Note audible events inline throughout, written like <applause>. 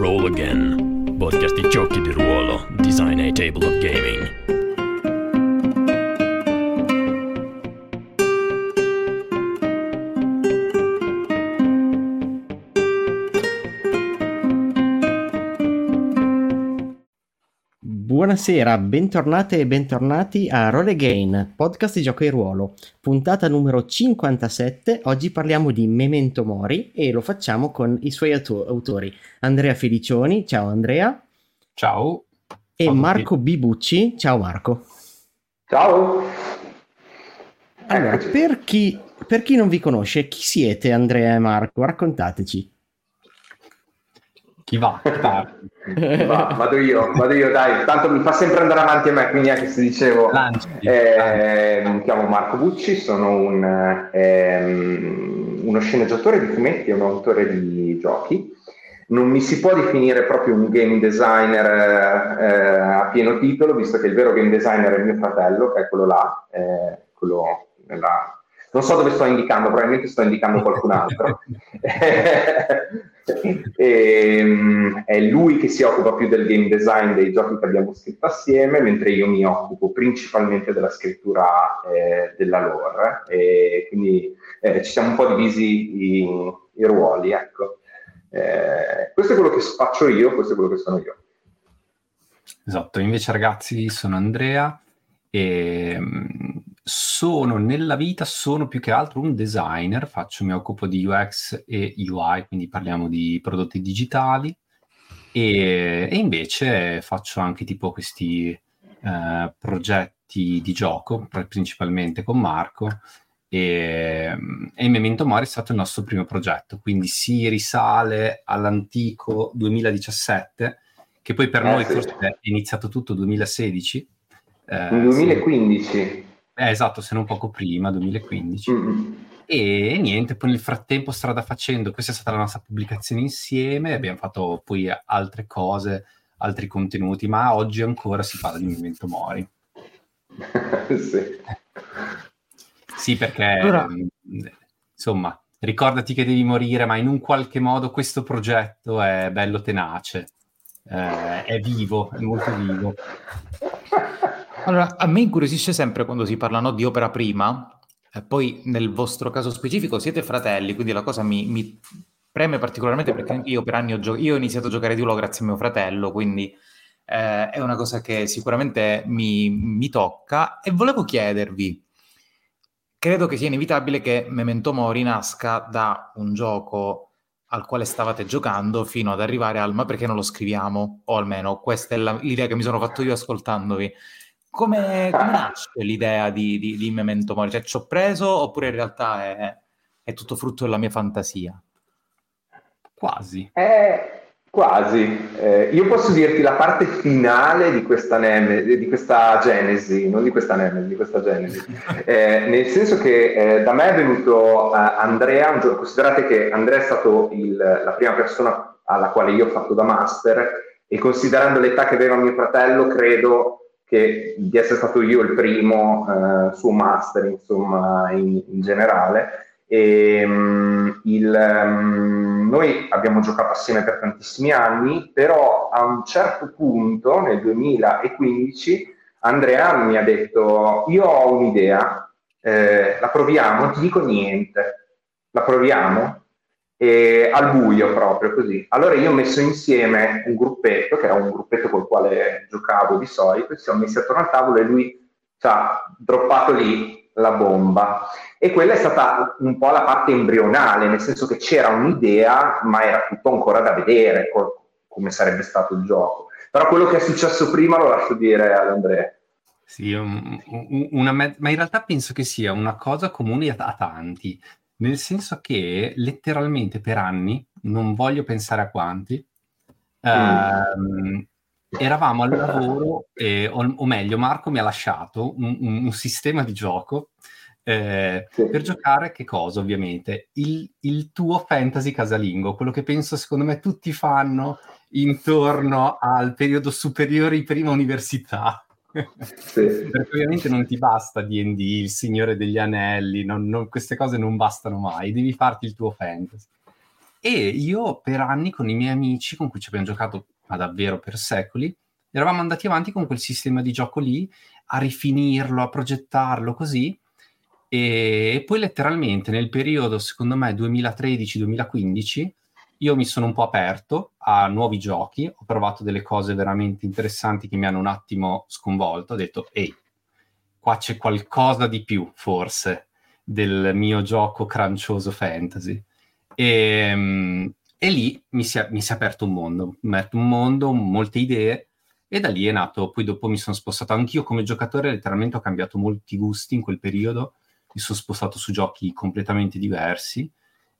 Roll Again, podcast di giochi di ruolo, design a table of gaming. Buonasera, bentornate e bentornati a Roll Again, podcast di gioco di ruolo, puntata numero 57. Oggi parliamo di Memento Mori e lo facciamo con i suoi auto- autori, Andrea Felicioni, ciao Andrea. Ciao. E Ciao Marco Bibucci, ciao Marco. Ciao. Allora, per chi, per chi non vi conosce, chi siete Andrea e Marco? Raccontateci. Chi va? Chi parte? Va, vado io, vado io, dai, tanto mi fa sempre andare avanti a me, quindi anche se dicevo, Lanci. eh, mi chiamo Marco Bucci, sono un, ehm, uno sceneggiatore di fumetti e un autore di giochi. Non mi si può definire proprio un game designer eh, a pieno titolo, visto che il vero game designer è mio fratello, che è quello là, eh, quello nella... Non so dove sto indicando, probabilmente sto indicando qualcun altro. <laughs> E, mm, è lui che si occupa più del game design dei giochi che abbiamo scritto assieme, mentre io mi occupo principalmente della scrittura eh, della lore. E quindi eh, ci siamo un po' divisi i, i ruoli, ecco. Eh, questo è quello che faccio io, questo è quello che sono io. Esatto, invece ragazzi sono Andrea e mm, sono nella vita, sono più che altro un designer, faccio, mi occupo di UX e UI, quindi parliamo di prodotti digitali e, e invece faccio anche tipo questi eh, progetti di gioco, pr- principalmente con Marco e, e Memento Mori è stato il nostro primo progetto, quindi si risale all'antico 2017 che poi per Eh, noi sì. forse è iniziato tutto 2016. eh, Nel 2015. Eh, esatto, se non poco prima, 2015. Mm. E niente, poi nel frattempo, strada facendo, questa è stata la nostra pubblicazione insieme, abbiamo fatto poi altre cose, altri contenuti, ma oggi ancora si parla di Memento Mori. <laughs> sì. Sì, perché Allora- mh, insomma, ricordati che devi morire, ma in un qualche modo questo progetto è bello tenace, eh, è vivo, è molto vivo. <laughs> Allora, a me incuriosisce sempre quando si parla no, di opera prima, e poi nel vostro caso specifico siete fratelli, quindi la cosa mi, mi preme particolarmente perché anche io per anni ho, gio- io ho iniziato a giocare di ruolo grazie a mio fratello, quindi eh, è una cosa che sicuramente mi, mi tocca e volevo chiedervi, credo che sia inevitabile che Memento Mori nasca da un gioco al quale stavate giocando fino ad arrivare al ma perché non lo scriviamo? O almeno questa è la- l'idea che mi sono fatto io ascoltandovi. Come, come nasce l'idea di, di, di Memento Mori? Cioè, ci ho preso oppure in realtà è, è tutto frutto della mia fantasia? Quasi. Eh, quasi. Eh, io posso dirti la parte finale di questa, neme- di questa genesi, non di questa nemesi, di questa genesi. <laughs> Eh, nel senso che eh, da me è venuto eh, Andrea, giorno- considerate che Andrea è stato il- la prima persona alla quale io ho fatto da master e considerando l'età che aveva mio fratello, credo che di essere stato io il primo eh, suo master, insomma, in, in generale. E, mm, il, mm, noi abbiamo giocato assieme per tantissimi anni, però a un certo punto, nel 2015, Andrea mi ha detto: Io ho un'idea, eh, la proviamo, non ti dico niente, la proviamo e al buio proprio così. Allora io ho messo insieme un gruppetto, che era un gruppetto col quale giocavo di solito, ci siamo messi attorno al tavolo e lui ci ha droppato lì la bomba. E quella è stata un po' la parte embrionale, nel senso che c'era un'idea, ma era tutto ancora da vedere co- come sarebbe stato il gioco. Però quello che è successo prima lo lascio dire ad Andrea. Sì, un- un- una me- ma in realtà penso che sia una cosa comune a, a tanti, nel senso che letteralmente per anni, non voglio pensare a quanti, ehm, eravamo al lavoro, e- o, o meglio, Marco mi ha lasciato un, un- un sistema di gioco eh, Sì. per giocare che cosa, ovviamente? Il, il tuo fantasy casalingo, quello che penso secondo me tutti fanno intorno al periodo superiore di prima università. Sì. Perché ovviamente non ti basta D&D, il Signore degli Anelli, non- non- queste cose non bastano mai, devi farti il tuo fantasy. E io per anni con i miei amici con cui ci abbiamo giocato ma davvero per secoli, eravamo andati avanti con quel sistema di gioco lì, a rifinirlo, a progettarlo così, e poi letteralmente nel periodo, secondo me, 2013-2015, io mi sono un po' aperto a nuovi giochi, ho provato delle cose veramente interessanti che mi hanno un attimo sconvolto, ho detto, ehi, qua c'è qualcosa di più, forse, del mio gioco crancioso fantasy. E, um, e lì mi si, è, mi si, è, aperto un mondo, un mondo, molte idee, e da lì è nato, poi dopo mi sono spostato anch'io come giocatore, letteralmente ho cambiato molti gusti in quel periodo, mi sono spostato su giochi completamente diversi,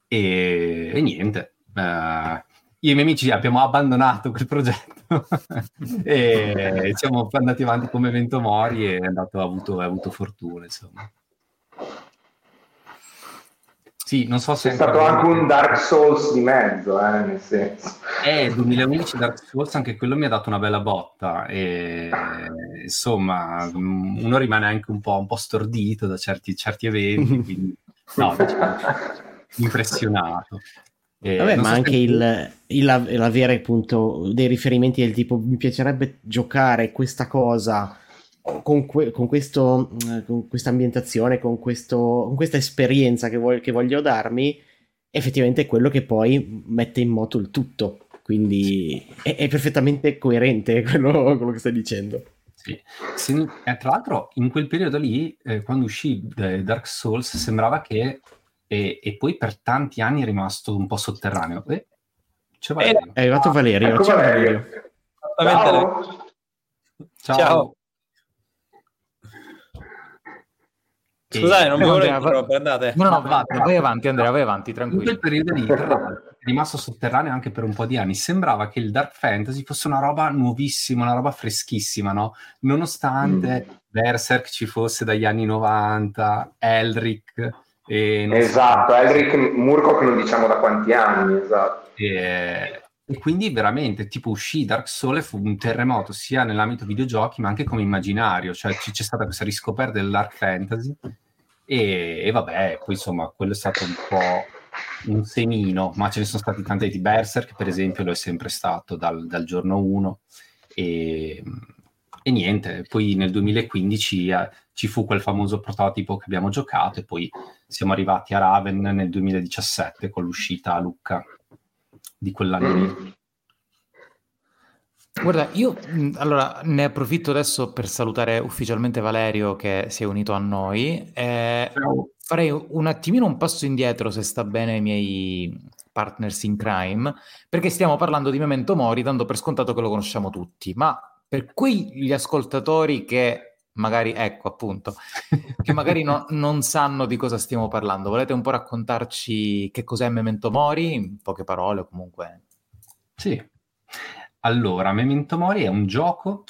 e, e niente, Uh, io e i miei amici abbiamo abbandonato quel progetto <laughs> e siamo andati avanti come evento Mori e è andato, ha, avuto, ha avuto fortuna, insomma. Sì, non so se... C'è stato anche un Dark Souls di mezzo, eh, nel senso. Eh, 2011 Dark Souls, anche quello mi ha dato una bella botta e insomma uno rimane anche un po', un po stordito da certi, certi eventi, quindi no, diciamo, <laughs> impressionato. Eh, Vabbè, ma so anche il, il, l'avere appunto dei riferimenti del tipo mi piacerebbe giocare questa cosa con, que- con, questo, con questa ambientazione, con, questo, con questa esperienza che, voglio, che voglio darmi, effettivamente è quello che poi mette in moto il tutto. Quindi è, è perfettamente coerente <laughs> quello, quello, che stai dicendo. Sì. Se, eh, tra l'altro, in quel periodo lì, eh, quando uscì Dark Souls, sembrava che e, e, poi per tanti anni è rimasto un po' sotterraneo. Eh, c'è Valerio. Eh, è arrivato Valerio. Ecco Ciao Valerio. Ciao. Ciao. Ciao. Scusate, non mi volevo interrompere, andate. No, no, vai, vai avanti Andrea, vai avanti, tranquillo. In quel periodo lì, è rimasto sotterraneo anche per un po' di anni. Sembrava che il Dark Fantasy fosse una roba nuovissima, una roba freschissima, no? Nonostante mm. Berserk ci fosse dagli anni 90, Elric esatto, so. Elric Murko che non diciamo da quanti anni, esatto. E, e, quindi veramente tipo uscì Dark Souls fu un terremoto sia nell'ambito videogiochi ma anche come immaginario, cioè c- c'è stata questa riscoperta del Dark Fantasy e, e, vabbè, poi insomma quello è stato un po' un semino, ma ce ne sono stati tanti di Berserk per esempio lo è sempre stato dal, dal giorno 1 e, e niente, poi nel 2015 eh, ci fu quel famoso prototipo che abbiamo giocato e poi siamo arrivati a Raven nel 2017 con l'uscita a Lucca di quell'anno lì. Guarda, io allora ne approfitto adesso per salutare ufficialmente Valerio che si è unito a noi. Eh, farei un attimino un passo indietro se sta bene ai miei partners in crime, perché stiamo parlando di Memento Mori dando per scontato che lo conosciamo tutti, ma per quegli ascoltatori che magari, ecco appunto, <laughs> che magari no, non sanno di cosa stiamo parlando. Volete un po' raccontarci che cos'è Memento Mori, in poche parole comunque? Sì. Allora, Memento Mori è un gioco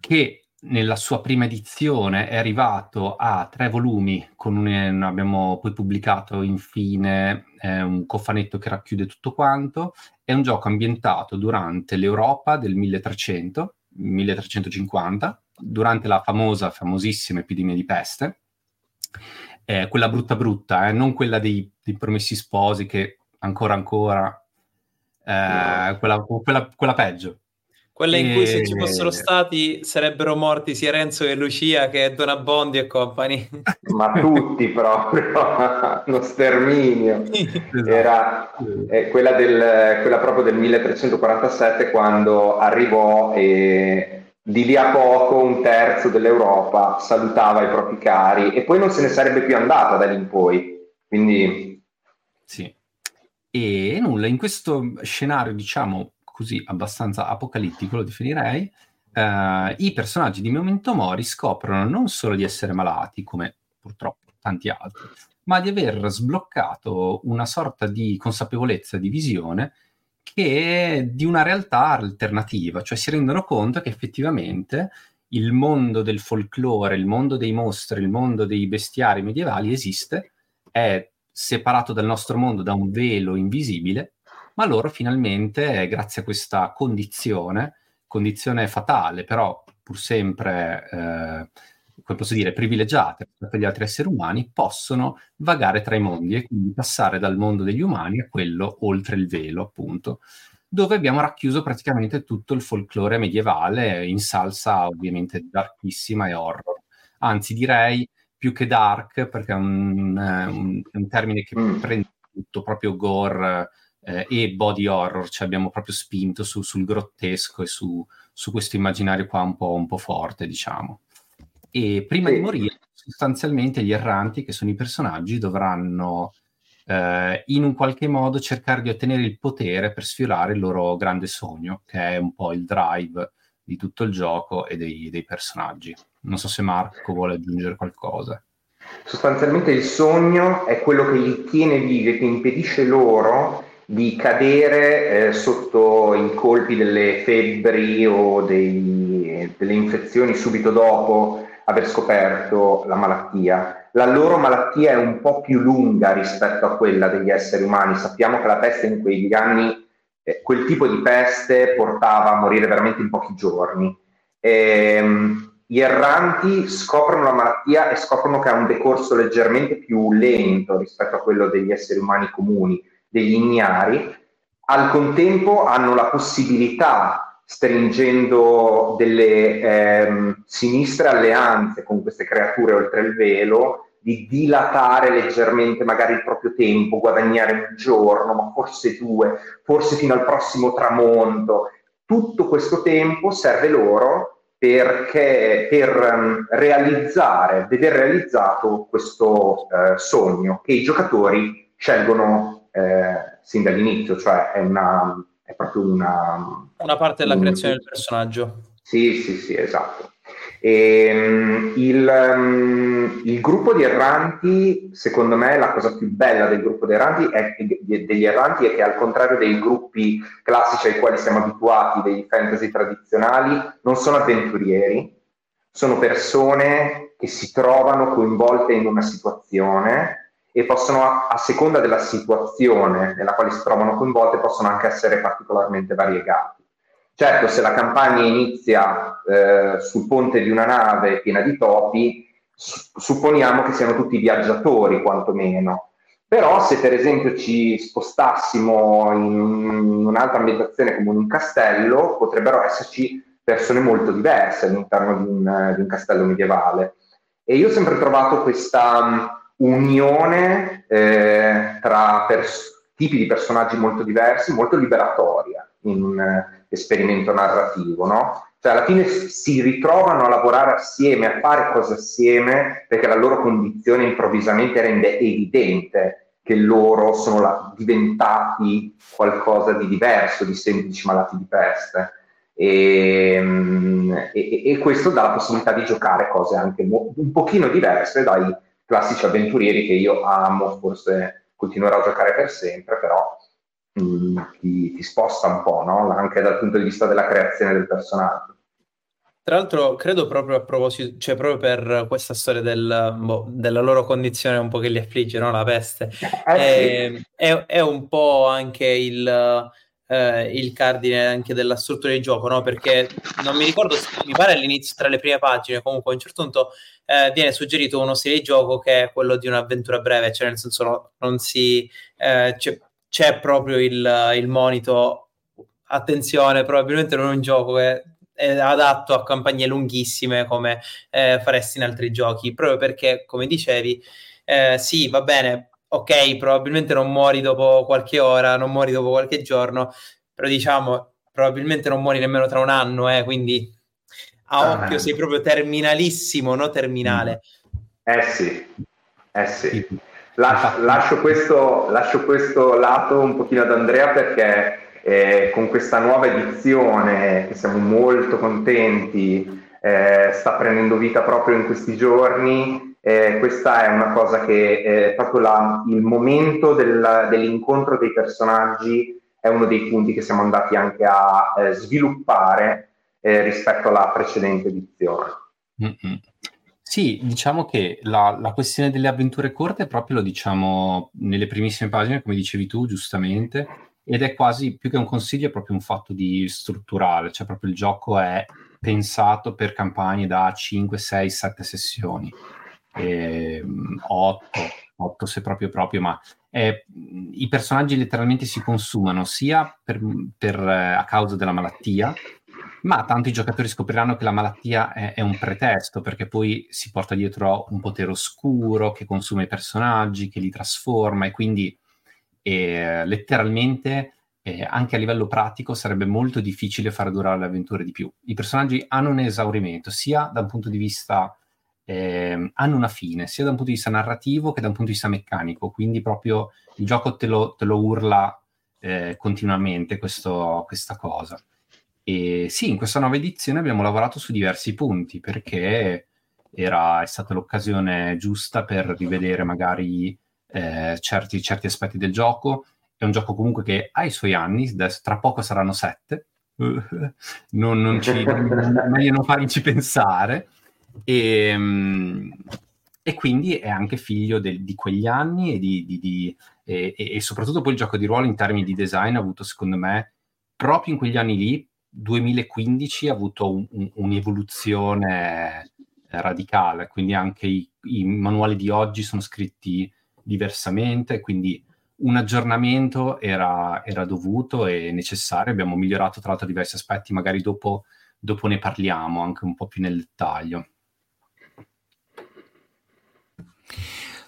che nella sua prima edizione è arrivato a tre volumi, con un, abbiamo poi pubblicato infine eh, un cofanetto che racchiude tutto quanto. È un gioco ambientato durante l'Europa del 1300, 1350, durante la famosa, famosissima epidemia di peste, eh, quella brutta brutta, eh, non quella dei, dei, promessi sposi che ancora ancora, eh, no. quella, quella, quella peggio. Quella in cui se ci fossero stati sarebbero morti sia Renzo che Lucia che Dona Bondi e compagni. <laughs> Ma tutti proprio, <laughs> lo sterminio. Esatto. Era eh, quella, del, quella proprio del 1347 quando arrivò e di lì a poco un terzo dell'Europa salutava i propri cari e poi non se ne sarebbe più andata da lì in poi. Quindi... Sì. E nulla, in questo scenario, diciamo così, abbastanza apocalittico, lo definirei, eh, i personaggi di Memento Mori scoprono non solo di essere malati, come purtroppo tanti altri, ma di aver sbloccato una sorta di consapevolezza, di visione che di una realtà alternativa, cioè si rendono conto che effettivamente il mondo del folklore, il mondo dei mostri, il mondo dei bestiari medievali esiste, è separato dal nostro mondo da un velo invisibile, ma loro finalmente, grazie a questa condizione, condizione fatale, però pur sempre eh, come posso dire, privilegiate rispetto agli altri esseri umani, possono vagare tra i mondi e quindi passare dal mondo degli umani a quello oltre il velo, appunto, dove abbiamo racchiuso praticamente tutto il folklore medievale in salsa ovviamente darkissima e horror. Anzi, direi più che dark, perché è un, eh, un, un termine che mm. prende tutto proprio gore eh, e body horror, cioè abbiamo proprio spinto su, sul grottesco e su, su questo immaginario qua un po', un po forte, diciamo. E prima sì. di morire, sostanzialmente gli erranti, che sono i personaggi, dovranno eh, in un qualche modo cercare di ottenere il potere per sfiorare il loro grande sogno, che è un po' il drive di tutto il gioco e dei, dei personaggi. Non so se Marco vuole aggiungere qualcosa. Sostanzialmente il sogno è quello che li tiene vivi, che impedisce loro di cadere eh, sotto i colpi delle febbri o dei, delle infezioni subito dopo aver scoperto la malattia. La loro malattia è un po' più lunga rispetto a quella degli esseri umani. Sappiamo che la peste in quegli anni, eh, quel tipo di peste portava a morire veramente in pochi giorni. Ehm, gli erranti scoprono la malattia e scoprono che ha un decorso leggermente più lento rispetto a quello degli esseri umani comuni, degli ignari. Al contempo hanno la possibilità stringendo delle ehm, sinistre alleanze con queste creature oltre il velo, di dilatare leggermente magari il proprio tempo, guadagnare un giorno, ma forse due, forse fino al prossimo tramonto. Tutto questo tempo serve loro perché, per um, realizzare, veder realizzato questo uh, sogno che i giocatori scelgono uh, sin dall'inizio, cioè è una, è proprio una... Una parte della creazione del personaggio. Sì, sì, sì, esatto. E, um, il, um, il, gruppo di erranti, secondo me, la cosa più bella del gruppo di erranti è, degli erranti è che al contrario dei gruppi classici ai quali siamo abituati, dei fantasy tradizionali, non sono avventurieri, sono persone che si trovano coinvolte in una situazione e possono, a seconda della situazione nella quale si trovano coinvolte, possono anche essere particolarmente variegati. Certo, se la campagna inizia eh, sul ponte di una nave piena di topi, supponiamo che siano tutti viaggiatori, quantomeno. Però se per esempio ci spostassimo in un'altra ambientazione come un castello, potrebbero esserci persone molto diverse all'interno di un, di un castello medievale. E io ho sempre trovato questa unione eh, tra pers- tipi di personaggi molto diversi, molto liberatoria in un eh, esperimento narrativo, no? Cioè alla fine si ritrovano a lavorare assieme, a fare cose assieme, perché la loro condizione improvvisamente rende evidente che loro sono la- diventati qualcosa di diverso, di semplici malati di peste. E, mm, e, e, questo dà la possibilità di giocare cose anche un pochino diverse dai classici avventurieri che io amo, forse continuerò a giocare per sempre, però mh, mm, ti, ti, sposta un po', no? anche dal punto di vista della creazione del personaggio. Tra l'altro, credo proprio a proposito, cioè proprio per questa storia del, boh, della loro condizione un po' che li affligge, no? la peste, <laughs> eh, è, sì. è, è, un po' anche il, eh, il cardine anche della struttura di gioco, no? Perché non mi ricordo, mi pare all'inizio, tra le prime pagine, comunque a un certo punto eh, viene suggerito uno stile di gioco che è quello di un'avventura breve, cioè nel senso no, non si... Eh, c'è, c'è, proprio il, il monito, attenzione, probabilmente non è un gioco che è adatto a campagne lunghissime come eh, faresti in altri giochi, proprio perché, come dicevi, eh, sì, va bene, ok, probabilmente non muori dopo qualche ora, non muori dopo qualche giorno, però diciamo, probabilmente non muori nemmeno tra un anno, eh, quindi a ah. occhio sei proprio terminalissimo, no terminale. Eh sì, eh sì. Lascio, lascio, questo, lascio questo lato un pochino ad Andrea perché eh, con questa nuova edizione, che siamo molto contenti, eh, sta prendendo vita proprio in questi giorni, eh, questa è una cosa che è proprio la, il momento del, dell'incontro dei personaggi è uno dei punti che siamo andati anche a eh, sviluppare eh, rispetto alla precedente edizione. Mm-hmm. Sì, diciamo che la, la, questione delle avventure corte proprio lo diciamo nelle primissime pagine, come dicevi tu giustamente, ed è quasi più che un consiglio, è proprio un fatto di strutturale, cioè proprio il gioco è pensato per campagne da 5, 6, 7 sessioni, 8, 8 se proprio proprio, ma eh, i personaggi letteralmente si consumano sia per, per, eh, a causa della malattia, ma tanti giocatori scopriranno che la malattia è, è, un pretesto perché poi si porta dietro un potere oscuro che consuma i personaggi, che li trasforma e quindi eh, letteralmente eh, anche a livello pratico sarebbe molto difficile far durare le avventure di più. I personaggi hanno un esaurimento sia da un punto di vista eh, hanno una fine, sia da un punto di vista narrativo che da un punto di vista meccanico, quindi proprio il gioco te lo, te lo urla eh, continuamente questo, questa cosa. E sì, in questa nuova edizione abbiamo lavorato su diversi punti perché era, è stata l'occasione giusta per rivedere magari eh, certi, certi, aspetti del gioco. È un gioco comunque che ha i suoi anni, tra poco saranno sette, <laughs> non, non ci, meglio non farci pensare. E, ehm, e, quindi è anche figlio del, di quegli anni e, di, di, di, e, e, soprattutto poi il gioco di ruolo in termini di design ha avuto secondo me proprio in quegli anni lì 2015 ha avuto un, un, un'evoluzione radicale, quindi anche i, i, manuali di oggi sono scritti diversamente, quindi un aggiornamento era, era, dovuto e necessario, abbiamo migliorato tra l'altro diversi aspetti, magari dopo, dopo ne parliamo anche un po' più nel dettaglio.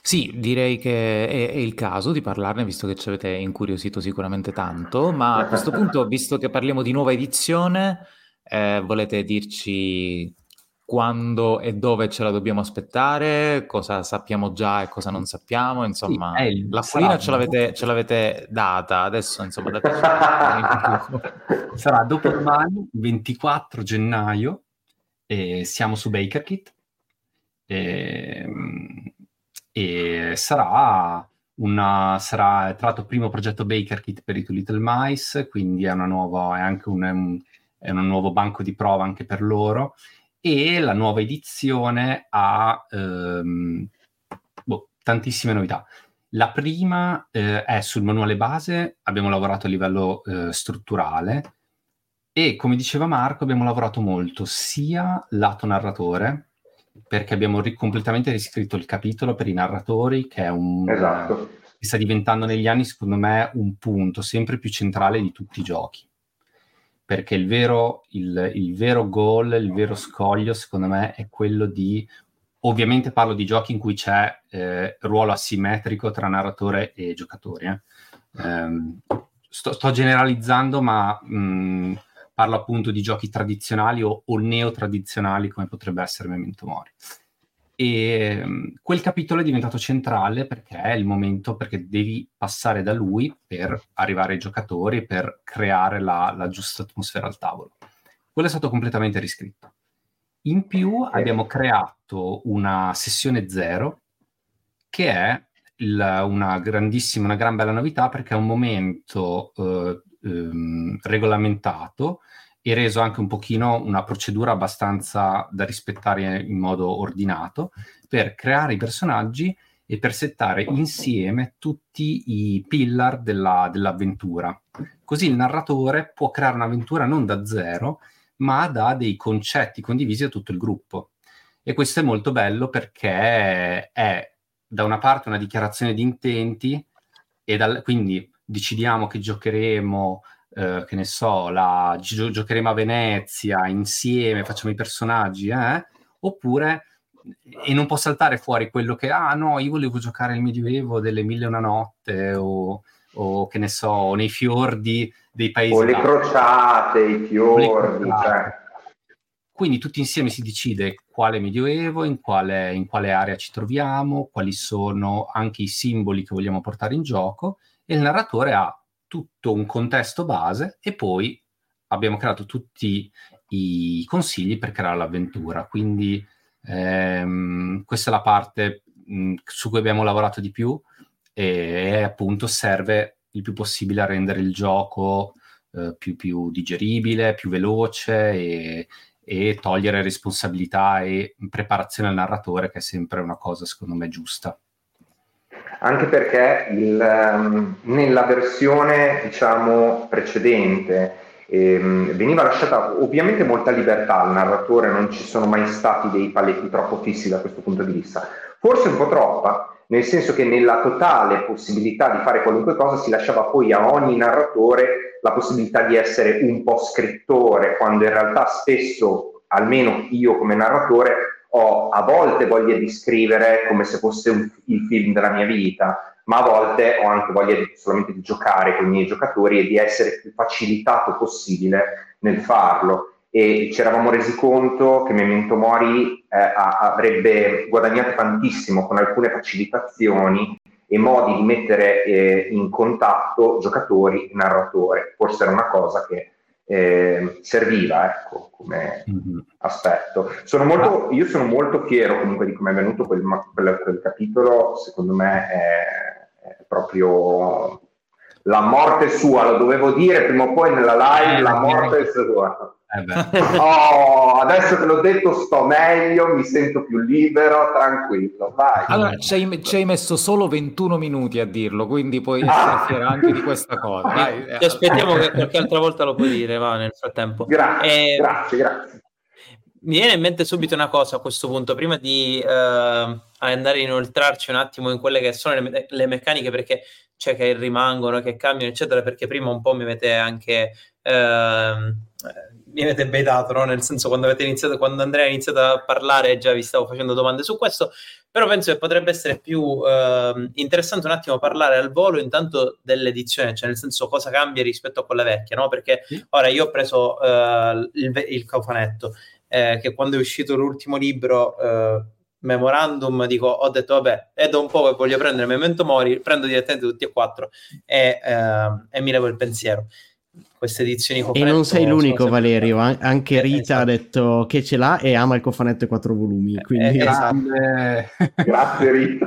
Sì, direi che è, è, il caso di parlarne, visto che ci avete incuriosito sicuramente tanto, ma a questo punto, visto che parliamo di nuova edizione, eh, volete dirci quando e dove ce la dobbiamo aspettare, cosa sappiamo già e cosa non sappiamo, insomma, sì, la furina ce l'avete, ce l'avete, data, adesso insomma dateci <laughs> Sarà dopo domani, 24 gennaio, e siamo su BakerKit. E, e sarà, una, sarà tra l'altro primo progetto BakerKit per i Two Little Mice, quindi è, una nuova, è anche un, un, è un nuovo banco di prova anche per loro e la nuova edizione ha ehm, boh, tantissime novità. La prima eh, è sul manuale base, abbiamo lavorato a livello eh, strutturale e come diceva Marco abbiamo lavorato molto sia lato narratore, perché abbiamo ri- completamente riscritto il capitolo per i narratori, che è un... Esatto. che sta diventando negli anni, secondo me, un punto sempre più centrale di tutti i giochi. Perché il vero, il, il vero goal, il vero scoglio, secondo me, è quello di... Ovviamente parlo di giochi in cui c'è eh, ruolo asimmetrico tra narratore e giocatori. Eh. Um, sto, sto, generalizzando, ma mh, mm, parlo appunto di giochi tradizionali o, o neo-tradizionali come potrebbe essere Memento Mori. E um, quel capitolo è diventato centrale perché è il momento, perché devi passare da lui per arrivare ai giocatori, per creare la, la giusta atmosfera al tavolo. Quello è stato completamente riscritto. In più abbiamo creato una sessione zero che è il, una grandissima, una gran bella novità perché è un momento eh, ehm, regolamentato e reso anche un pochino una procedura abbastanza da rispettare in modo ordinato per creare i personaggi e per settare insieme tutti i pillar della, dell'avventura. Così il narratore può creare un'avventura non da zero, ma da dei concetti condivisi da tutto il gruppo. E questo è molto bello perché è da una parte una dichiarazione di intenti e dal, quindi decidiamo che giocheremo, eh, che ne so, la, gio- giocheremo a Venezia insieme, facciamo i personaggi, eh? oppure e non può saltare fuori quello che ah no, io volevo giocare il Medioevo delle Mille e una Notte o, o che ne so, nei fiordi dei paesi. O le crociate, i fiordi. Cioè. Quindi tutti insieme si decide quale medioevo, in quale, in quale, area ci troviamo, quali sono anche i simboli che vogliamo portare in gioco e il narratore ha tutto un contesto base e poi abbiamo creato tutti i consigli per creare l'avventura. Quindi ehm, questa è la parte mh, su cui abbiamo lavorato di più e appunto serve il più possibile a rendere il gioco eh, più, più, digeribile, più veloce e, e togliere responsabilità e preparazione al narratore, che è sempre una cosa secondo me giusta anche perché il, um, nella versione diciamo precedente ehm, veniva lasciata ovviamente molta libertà al narratore, non ci sono mai stati dei paletti troppo fissi da questo punto di vista, forse un po' troppa, nel senso che nella totale possibilità di fare qualunque cosa si lasciava poi a ogni narratore la possibilità di essere un po' scrittore, quando in realtà spesso, almeno io come narratore, ho a volte voglia di scrivere come se fosse un, il film della mia vita, ma a volte ho anche voglia di, solamente di giocare con i miei giocatori e di essere più facilitato possibile nel farlo. E ci eravamo resi conto che Memento Mori eh, avrebbe guadagnato tantissimo con alcune facilitazioni e modi di mettere eh, in contatto giocatori e narratore. Forse era una cosa che eh, serviva ecco, come mm-hmm. aspetto. Sono molto, io sono molto fiero comunque di come è venuto quel, quel, quel capitolo, secondo me è, è, proprio la morte sua, lo dovevo dire prima o poi nella live, la morte sua. Eh <laughs> oh, adesso che l'ho detto sto meglio, mi sento più libero, tranquillo. Vai. Allora, ci hai, ci hai messo solo 21 minuti a dirlo, quindi puoi essere ah. fiero anche di questa cosa. <laughs> Vai. Ti aspettiamo che qualche altra volta lo puoi dire, va, nel frattempo. Grazie, eh, grazie, grazie. Mi viene in mente subito una cosa a questo punto, prima di uh, andare a inoltrarci un attimo in quelle che sono le, me- le meccaniche, perché c'è che rimangono, che cambiano, eccetera, perché prima un po' mi avete anche... Uh, mi avete baitato, no? nel senso quando, avete iniziato, quando Andrea ha iniziato a parlare già vi stavo facendo domande su questo, però penso che potrebbe essere più eh, interessante un attimo parlare al volo intanto dell'edizione, cioè nel senso cosa cambia rispetto a quella vecchia, no? perché ora io ho preso eh, il, il cofanetto, eh, che quando è uscito l'ultimo libro... Eh, memorandum dico ho detto vabbè è da un po' che voglio prendere Memento Mori prendo direttamente tutti e quattro e, eh, e mi levo il pensiero queste edizioni cofanetto. E non sei l'unico, Valerio, An- anche eh, Rita esatto. ha detto che ce l'ha e ama il cofanetto e quattro volumi. Quindi... Eh, esatto. Grazie, Rita.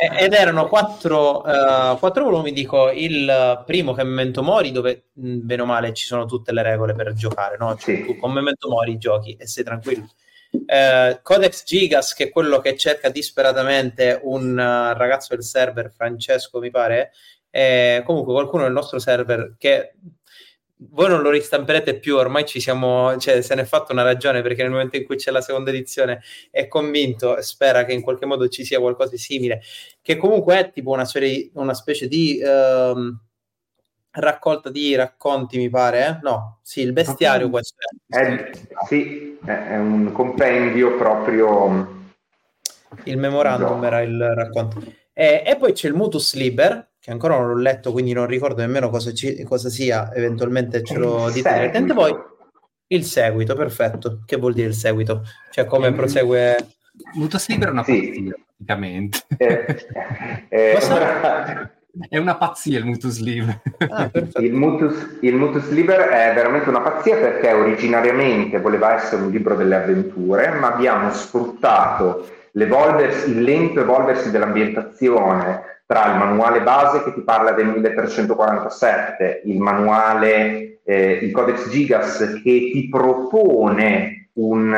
Ed erano quattro, uh, quattro, volumi, dico il primo che è Memento Mori, dove mh, bene o male ci sono tutte le regole per giocare, no? Cioè, sì. tu con Memento Mori giochi e sei tranquillo. Uh, Codex Gigas, che è quello che cerca disperatamente un uh, ragazzo del server, Francesco mi pare, comunque qualcuno del nostro server che voi non lo ristamperete più, ormai ci siamo, cioè, se ne è fatto una ragione perché nel momento in cui c'è la seconda edizione è convinto e spera che in qualche modo ci sia qualcosa di simile, che comunque è tipo una, serie, una specie di ehm, raccolta di racconti, mi pare, eh? no? Sì, il bestiario questo è. è sì, è un compendio proprio... Il memorandum no. era il racconto. E, e poi c'è il Mutus Liber, che ancora non l'ho letto, quindi non ricordo nemmeno cosa, ci, cosa sia, eventualmente ce lo dite direttamente voi. Il seguito, perfetto. Che vuol dire il seguito? Cioè come prosegue... Mutus Liber è una sì. pazzia, praticamente. Eh, eh, <laughs> è una pazzia il Mutus Liber. Ah, il, Mutus, il Mutus Liber è veramente una pazzia perché originariamente voleva essere un libro delle avventure, ma abbiamo sfruttato il lento evolversi dell'ambientazione tra il manuale base che ti parla del 1347, il manuale, eh, il Codex Gigas che ti propone un,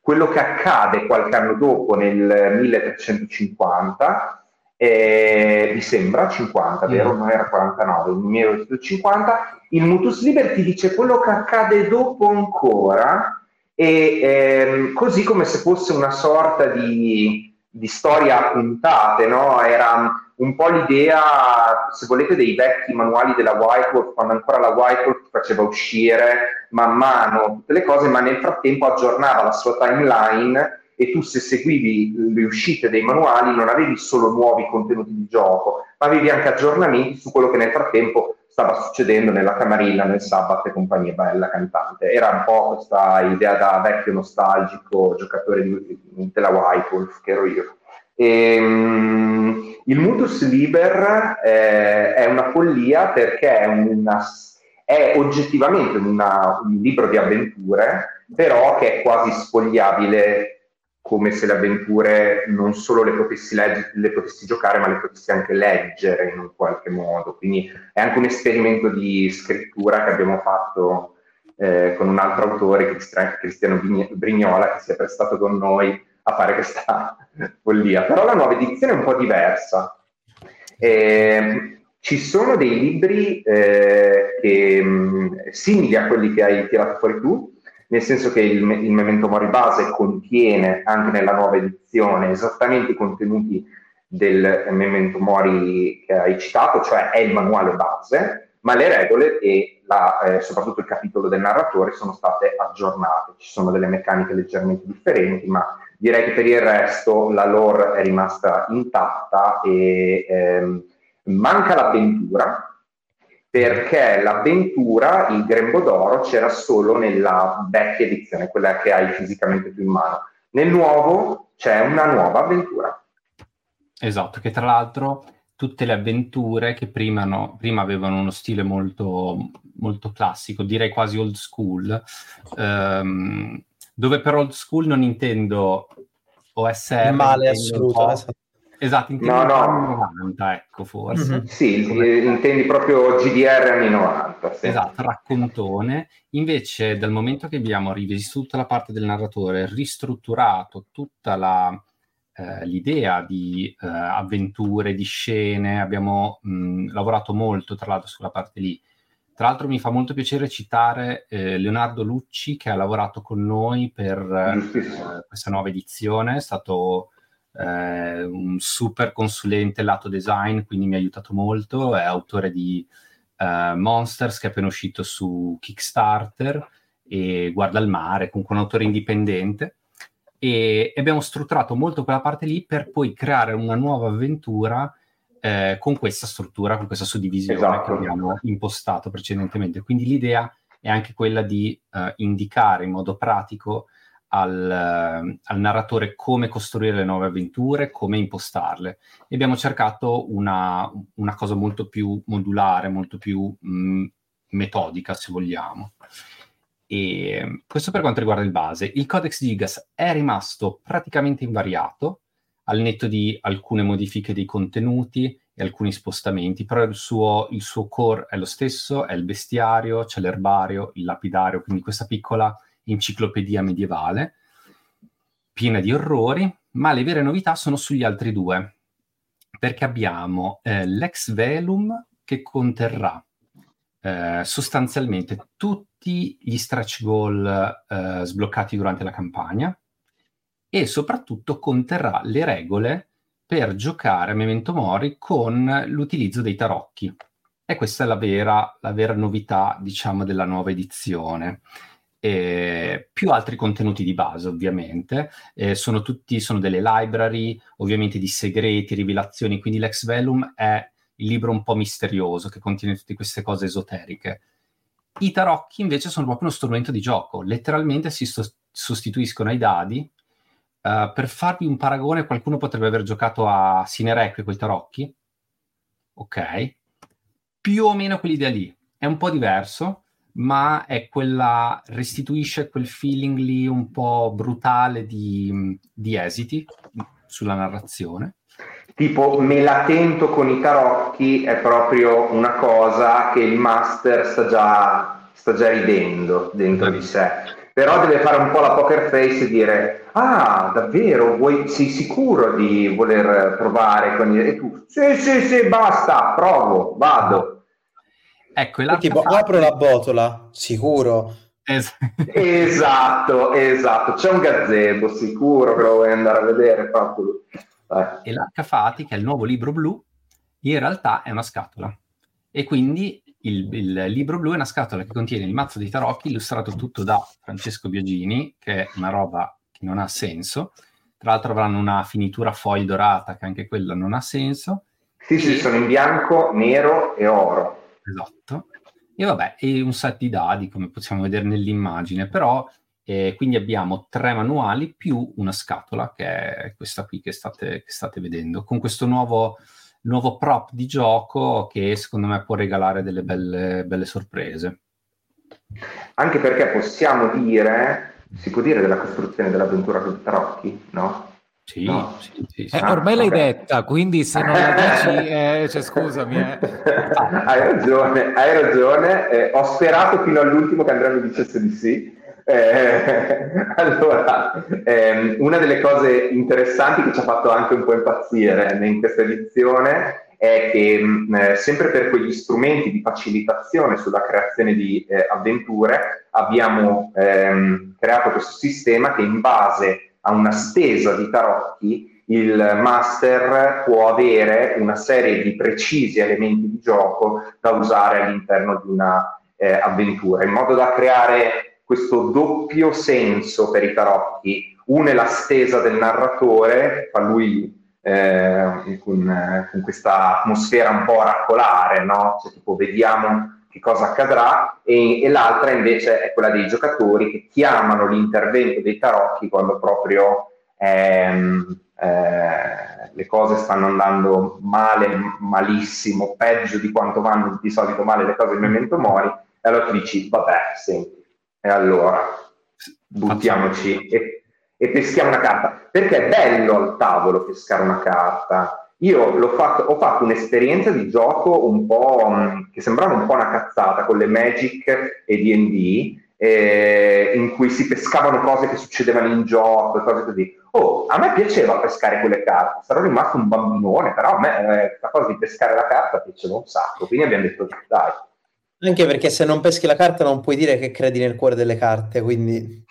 quello che accade qualche anno dopo nel 1350, eh, mi sembra 50, vero? Mm. Non era 49, il 1350. Il Mutus Liber ti dice quello che accade dopo ancora, e ehm, così come se fosse una sorta di, di storia a puntate, no? Era un po' l'idea, se volete, dei vecchi manuali della White Wolf, quando ancora la White Wolf faceva uscire man mano tutte le cose, ma nel frattempo aggiornava la sua timeline e tu se seguivi le uscite dei manuali non avevi solo nuovi contenuti di gioco, ma avevi anche aggiornamenti su quello che nel frattempo stava succedendo nella camarilla, nel sabato e compagnia bella cantante. Era un po' questa idea da vecchio nostalgico giocatore di, della White Wolf che ero io. E, um, il Mutus Liber eh, è una follia perché è, una, è oggettivamente una, un libro di avventure, però che è quasi spogliabile come se le avventure non solo le potessi, legge, le potessi giocare, ma le potessi anche leggere in un qualche modo. Quindi è anche un esperimento di scrittura che abbiamo fatto eh, con un altro autore, Cristiano Brignola, che si è prestato con noi a fare questa <laughs> follia. Però la nuova edizione è un po' diversa. E ci sono dei libri eh, che, simili a quelli che hai tirato fuori tu, nel senso che il, il Memento Mori base contiene anche nella nuova edizione esattamente i contenuti del Memento Mori che hai citato, cioè è il manuale base, ma le regole e la, eh, soprattutto il capitolo del narratore sono state aggiornate. Ci sono delle meccaniche leggermente differenti, ma direi che per il resto la lore è rimasta intatta e ehm, Manca l'avventura, perché l'avventura, il grembo d'oro, c'era solo nella vecchia edizione, quella che hai fisicamente più in mano. Nel nuovo c'è una nuova avventura. Esatto, che tra l'altro tutte le avventure che prima, no, prima avevano uno stile molto, molto, classico, direi quasi old school, ehm, dove per old school non intendo OSR. Male assoluto, esatto. Esatto, intendi no, no. anni 90, ecco, forse. Mm-hmm. Sì, Come... intendi proprio GDR anni 90. Sì. Esatto, raccontone. Invece, dal momento che abbiamo rivisto tutta la parte del narratore, ristrutturato tutta la, eh, l'idea di eh, avventure, di scene, abbiamo mh, lavorato molto, tra l'altro, sulla parte lì. Tra l'altro mi fa molto piacere citare eh, Leonardo Lucci che ha lavorato con noi per eh, questa nuova edizione, è stato eh, un super consulente lato design, quindi mi ha aiutato molto, è autore di eh, Monsters che è appena uscito su Kickstarter e Guarda il mare, comunque un autore indipendente e abbiamo strutturato molto quella parte lì per poi creare una nuova avventura eh, con questa struttura, con questa suddivisione esatto. che abbiamo impostato precedentemente. Quindi l'idea è anche quella di uh, indicare in modo pratico al, al, narratore come costruire le nuove avventure, come impostarle. E abbiamo cercato una, una cosa molto più modulare, molto più mh, mm, metodica, se vogliamo. E questo per quanto riguarda il base. Il Codex Gigas è rimasto praticamente invariato, al netto di alcune modifiche dei contenuti e alcuni spostamenti, però il suo, il suo core è lo stesso, è il bestiario, c'è l'erbario, il lapidario, quindi questa piccola enciclopedia medievale, piena di orrori, ma le vere novità sono sugli altri due, perché abbiamo eh, l'ex velum che conterrà eh, sostanzialmente tutti gli stretch goal eh, sbloccati durante la campagna e soprattutto conterrà le regole per giocare a Memento Mori con l'utilizzo dei tarocchi. E questa è la vera, la vera novità, diciamo, della nuova edizione eh, più altri contenuti di base ovviamente, eh, sono tutti, sono delle library ovviamente di segreti, rivelazioni, quindi l'ex velum è il libro un po' misterioso che contiene tutte queste cose esoteriche. I tarocchi invece sono proprio uno strumento di gioco, letteralmente si so- sostituiscono ai dadi. Uh, per farvi un paragone, qualcuno potrebbe aver giocato a Sinereque con i tarocchi, ok? Più o meno quell'idea lì, è un po' diverso, ma è quella, restituisce quel feeling lì un po' brutale di, di esiti sulla narrazione. Tipo, me la tento con i tarocchi è proprio una cosa che il master sta già, sta già ridendo dentro di sé. Però deve fare un po' la poker face e dire: Ah, davvero? Vuoi, sei sicuro di voler provare? Con... E tu, sì, sì, sì, basta, provo, vado. Ecco, e tipo, fa... apro la botola, sicuro. Es- esatto, esatto. C'è un gazebo, sicuro che lo vuoi andare a vedere proprio. Eh. E l'H che è il nuovo libro blu, in realtà è una scatola. E quindi il, il, libro blu è una scatola che contiene il mazzo dei tarocchi, illustrato tutto da Francesco Biagini, che è una roba che non ha senso. Tra l'altro avranno una finitura foil dorata, che anche quella non ha senso. Sì, sì, sono in bianco, nero e oro. Esatto. E vabbè, e un set di dadi, come possiamo vedere nell'immagine, però eh, quindi abbiamo tre manuali più una scatola, che è questa qui che state, che state vedendo, con questo nuovo, nuovo, prop di gioco che secondo me può regalare delle belle, belle sorprese. Anche perché possiamo dire, si può dire della costruzione dell'avventura con tarocchi, no? Sì, no. sì, sì, sì. Eh, ormai l'hai detta, quindi se non la dici, eh, cioè, scusami. Eh. <laughs> hai ragione, hai ragione. Eh, ho sperato fino all'ultimo che Andrea mi dicesse di sì. Eh, <laughs> allora, ehm, una delle cose interessanti che ci ha fatto anche un po' impazzire in questa edizione è che mh, eh, sempre per quegli strumenti di facilitazione sulla creazione di avventure abbiamo ehm, creato questo sistema che in base a una stesa di tarocchi il master può avere una serie di precisi elementi di gioco da usare all'interno di una eh, avventura, in modo da creare questo doppio senso per i tarocchi. Uno è la stesa del narratore, fa lui eh, con, con, questa atmosfera un po' oracolare, no? Cioè, tipo vediamo che cosa accadrà, e, e, l'altra invece è quella dei giocatori che chiamano l'intervento dei tarocchi quando proprio ehm, eh, le cose stanno andando male, malissimo, peggio di quanto vanno di solito male le cose in Memento Mori, e allora tu dici, vabbè, senti, e allora buttiamoci e, e peschiamo una carta, perché è bello al tavolo pescare una carta, io fatto, ho fatto un'esperienza di gioco un po' mh, che sembrava un po' una cazzata con le Magic e D&D, eh, in cui si pescavano cose che succedevano in gioco e cose così. Oh, a me piaceva pescare quelle carte, sarò rimasto un bambinone, però a me eh, la cosa di pescare la carta piaceva un sacco, quindi abbiamo detto dai. Anche perché se non peschi la carta non puoi dire che credi nel cuore delle carte, quindi...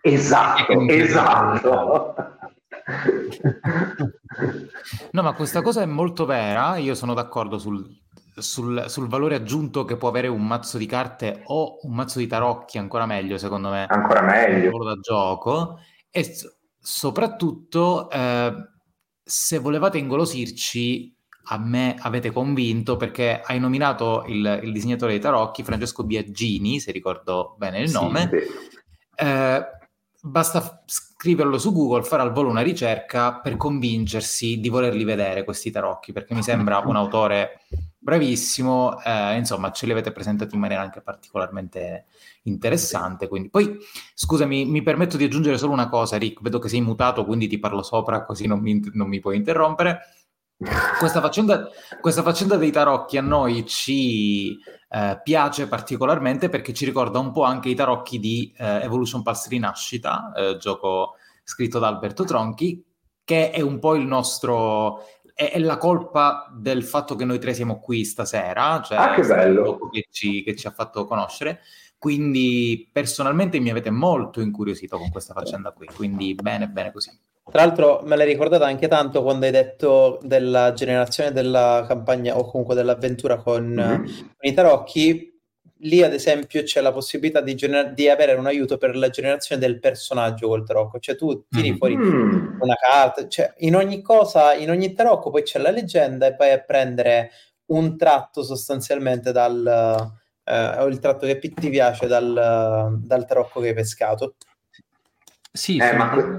Esatto, esatto. No, ma questa cosa è molto vera, io sono d'accordo sul, sul, sul, valore aggiunto che può avere un mazzo di carte o un mazzo di tarocchi, ancora meglio secondo me. Ancora meglio. da gioco. E s- soprattutto, eh, se volevate ingolosirci, a me avete convinto perché hai nominato il, il disegnatore dei tarocchi, Francesco Biagini, se ricordo bene il nome. Sì, eh, basta scriverlo su Google, fare al volo una ricerca per convincersi di volerli vedere questi tarocchi, perché mi sembra un autore bravissimo, eh, insomma ce li avete presentati in maniera anche particolarmente interessante. Quindi. Poi, scusami, mi permetto di aggiungere solo una cosa, Rick, vedo che sei mutato, quindi ti parlo sopra, così non mi, non mi puoi interrompere. Questa faccenda, questa faccenda, dei tarocchi a noi ci eh, piace particolarmente perché ci ricorda un po' anche i tarocchi di eh, Evolution Pulse Rinascita, eh, gioco scritto da Alberto Tronchi, che è un po' il nostro è, è, la colpa del fatto che noi tre siamo qui stasera, cioè ah, che bello. Che ci, che ci ha fatto conoscere. Quindi personalmente mi avete molto incuriosito con questa faccenda qui, quindi bene, bene così. Tra l'altro me l'hai ricordata anche tanto quando hai detto della generazione della campagna o comunque dell'avventura con, mm-hmm. con i tarocchi lì ad esempio c'è la possibilità di, gener- di, avere un aiuto per la generazione del personaggio col tarocco, cioè tu tiri fuori mm. una carta, cioè in ogni cosa, in ogni tarocco poi c'è la leggenda e poi a prendere un tratto sostanzialmente dal, eh, o il tratto che ti piace dal, dal tarocco che hai pescato. Sì, eh, ma...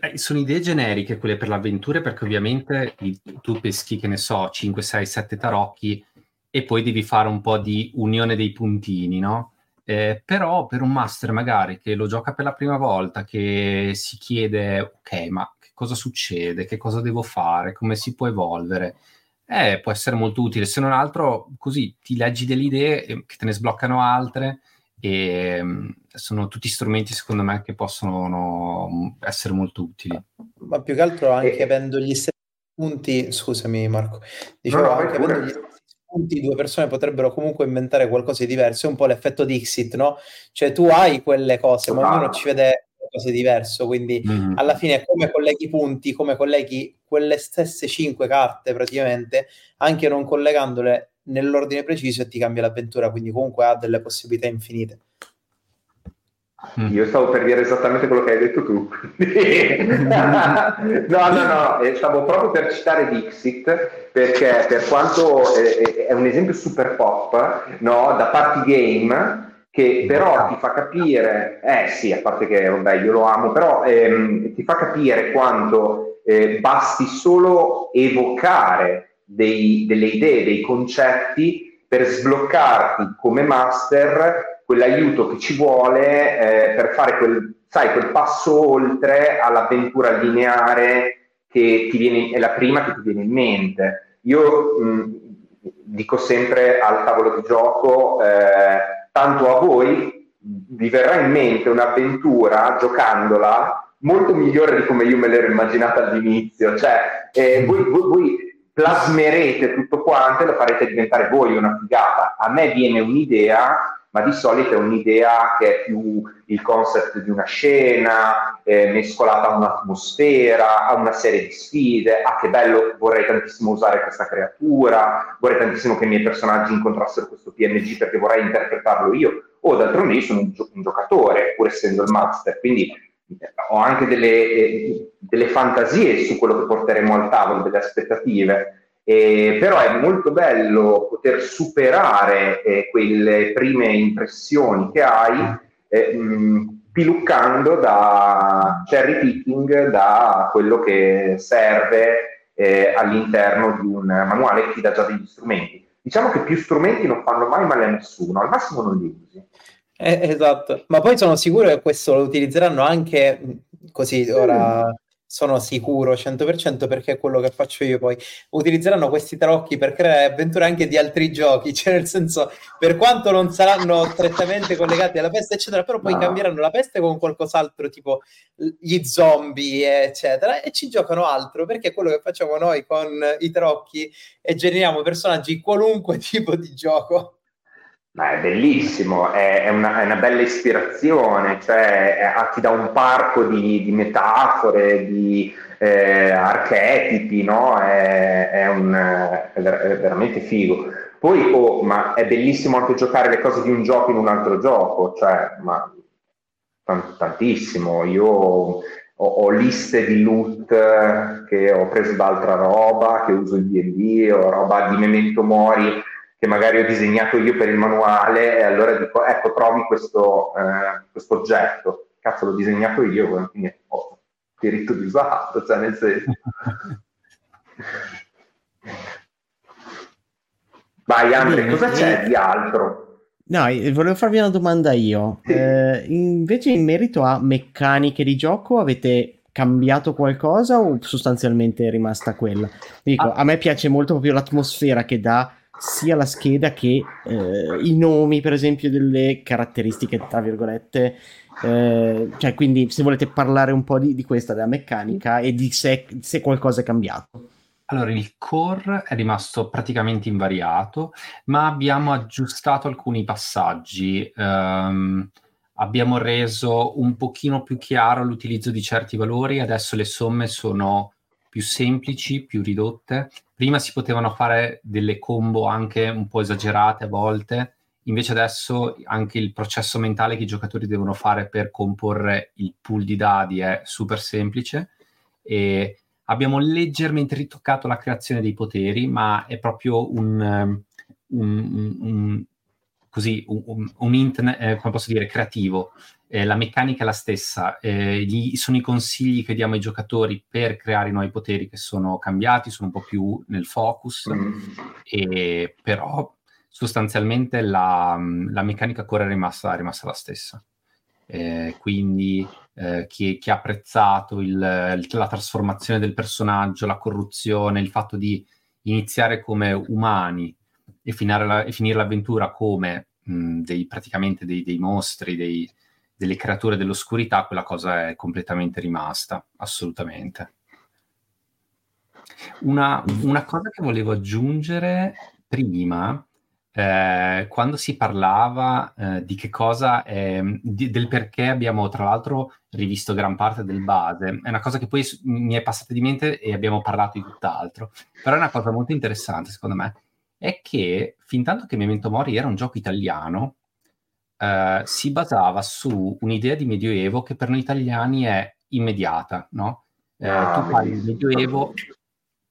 Eh, sono idee generiche quelle per l'avventura perché ovviamente tu peschi, che ne so, 5, 6, 7 tarocchi e poi devi fare un po' di unione dei puntini, no? Eh, però per un master magari che lo gioca per la prima volta, che si chiede, ok, ma che cosa succede? Che cosa devo fare? Come si può evolvere? Eh, può essere molto utile, se non altro così ti leggi delle idee eh, che te ne sbloccano altre e um, sono tutti strumenti secondo me che possono no, essere molto utili. Ma più che altro anche e... avendo gli stessi punti, scusami Marco, dicevo no, anche avendo gli stessi punti due persone potrebbero comunque inventare qualcosa di diverso, è un po' l'effetto Dixit, no? Cioè tu hai quelle cose, ma ognuno ci vede qualcosa di diverso, quindi mm-hmm. alla fine come colleghi i punti, come colleghi quelle stesse cinque carte praticamente, anche non collegandole nell'ordine preciso e ti cambia l'avventura, quindi comunque ha delle possibilità infinite. Mm. Io stavo per dire esattamente quello che hai detto tu. <laughs> no, no, no, stavo proprio per citare Dixit perché per quanto è, è un esempio super pop, no, da party game, che però ti fa capire, eh sì, a parte che vabbè io lo amo, però ehm, ti fa capire quanto eh, basti solo evocare dei, delle idee, dei concetti per sbloccarti come master quell'aiuto che ci vuole eh, per fare quel, sai, quel passo oltre all'avventura lineare che ti viene, è la prima che ti viene in mente. Io mh, dico sempre al tavolo di gioco, eh, tanto a voi vi verrà in mente un'avventura giocandola molto migliore di come io me l'ero immaginata all'inizio, cioè eh, voi, voi, voi plasmerete tutto quante lo farete diventare voi una figata. A me viene un'idea ma di solito è un'idea che è più il concept di una scena, eh, mescolata a un'atmosfera, a una serie di sfide, ah che bello, vorrei tantissimo usare questa creatura, vorrei tantissimo che i miei personaggi incontrassero questo PNG perché vorrei interpretarlo io, o d'altronde io sono un, gio- un giocatore, pur essendo il master, quindi ho anche delle, eh, delle fantasie su quello che porteremo al tavolo, delle aspettative. Eh, però è molto bello poter superare eh, quelle prime impressioni che hai eh, mh, piluccando da cherry picking da quello che serve eh, all'interno di un manuale che ti dà già degli strumenti. Diciamo che più strumenti non fanno mai male a nessuno, al massimo non li usi. Eh, esatto, ma poi sono sicuro che questo lo utilizzeranno anche così ora sono sicuro 100% perché è quello che faccio io poi. Utilizzeranno questi tarocchi per creare avventure anche di altri giochi, <laughs> cioè nel senso, per quanto non saranno strettamente collegati alla peste, eccetera, però poi no. cambieranno la peste con qualcos'altro, tipo gli zombie, eccetera, e ci giocano altro, perché è quello che facciamo noi con i tarocchi e generiamo personaggi qualunque <laughs> tipo di gioco. Ma è bellissimo, è, è, una, è, una, bella ispirazione, cioè è, ti dà un parco di, di metafore, di eh, archetipi, no? È, un, ver- veramente figo. Poi, oh, ma è bellissimo anche giocare le cose di un gioco in un altro gioco, cioè, ma tantissimo. Io ho, ho, liste di loot che ho preso da altra roba, che uso in D&D, ho roba di Memento Mori che magari ho disegnato io per il manuale e allora dico ecco trovi questo, eh, questo oggetto, cazzo l'ho disegnato io, quindi ho diritto di usarlo, cioè nel senso. <laughs> Vai Andre, cosa c'è di altro? No, volevo farvi una domanda io. Eh, invece in merito a meccaniche di gioco avete cambiato qualcosa o sostanzialmente è rimasta quella? Dico, ah. a me piace molto proprio l'atmosfera che dà sia la scheda che eh, i nomi, per esempio, delle caratteristiche, tra virgolette. Eh, cioè, quindi, se volete parlare un po' di, di questa, della meccanica e di se, se, qualcosa è cambiato. Allora, il core è rimasto praticamente invariato, ma abbiamo aggiustato alcuni passaggi. Um, abbiamo reso un pochino più chiaro l'utilizzo di certi valori, adesso le somme sono più semplici, più ridotte. Prima si potevano fare delle combo anche un po' esagerate a volte, invece adesso anche il processo mentale che i giocatori devono fare per comporre il pool di dadi è super semplice e abbiamo leggermente ritoccato la creazione dei poteri, ma è proprio un, um, un, un, così, un, un int, eh, come posso dire, creativo eh, la meccanica è la stessa, eh, gli, sono i consigli che diamo ai giocatori per creare i nuovi poteri che sono cambiati, sono un po' più nel focus, mm. e, però sostanzialmente la, la, meccanica core è rimasta, è rimasta la stessa. Eh, quindi eh, chi, chi, ha apprezzato il, la trasformazione del personaggio, la corruzione, il fatto di iniziare come umani e la, e finire l'avventura come mh, dei, praticamente dei, dei mostri, dei, delle creature dell'oscurità, quella cosa è completamente rimasta, assolutamente. Una, una cosa che volevo aggiungere prima, eh, quando si parlava eh, di che cosa, è, di, del perché abbiamo tra l'altro rivisto gran parte del base, è una cosa che poi mi è passata di mente e abbiamo parlato di tutt'altro, però è una cosa molto interessante secondo me, è che fin tanto che Memento Mori era un gioco italiano, eh, si basava su un'idea di Medioevo che per noi italiani è immediata, no? Eh, ah, tu parli di Medioevo,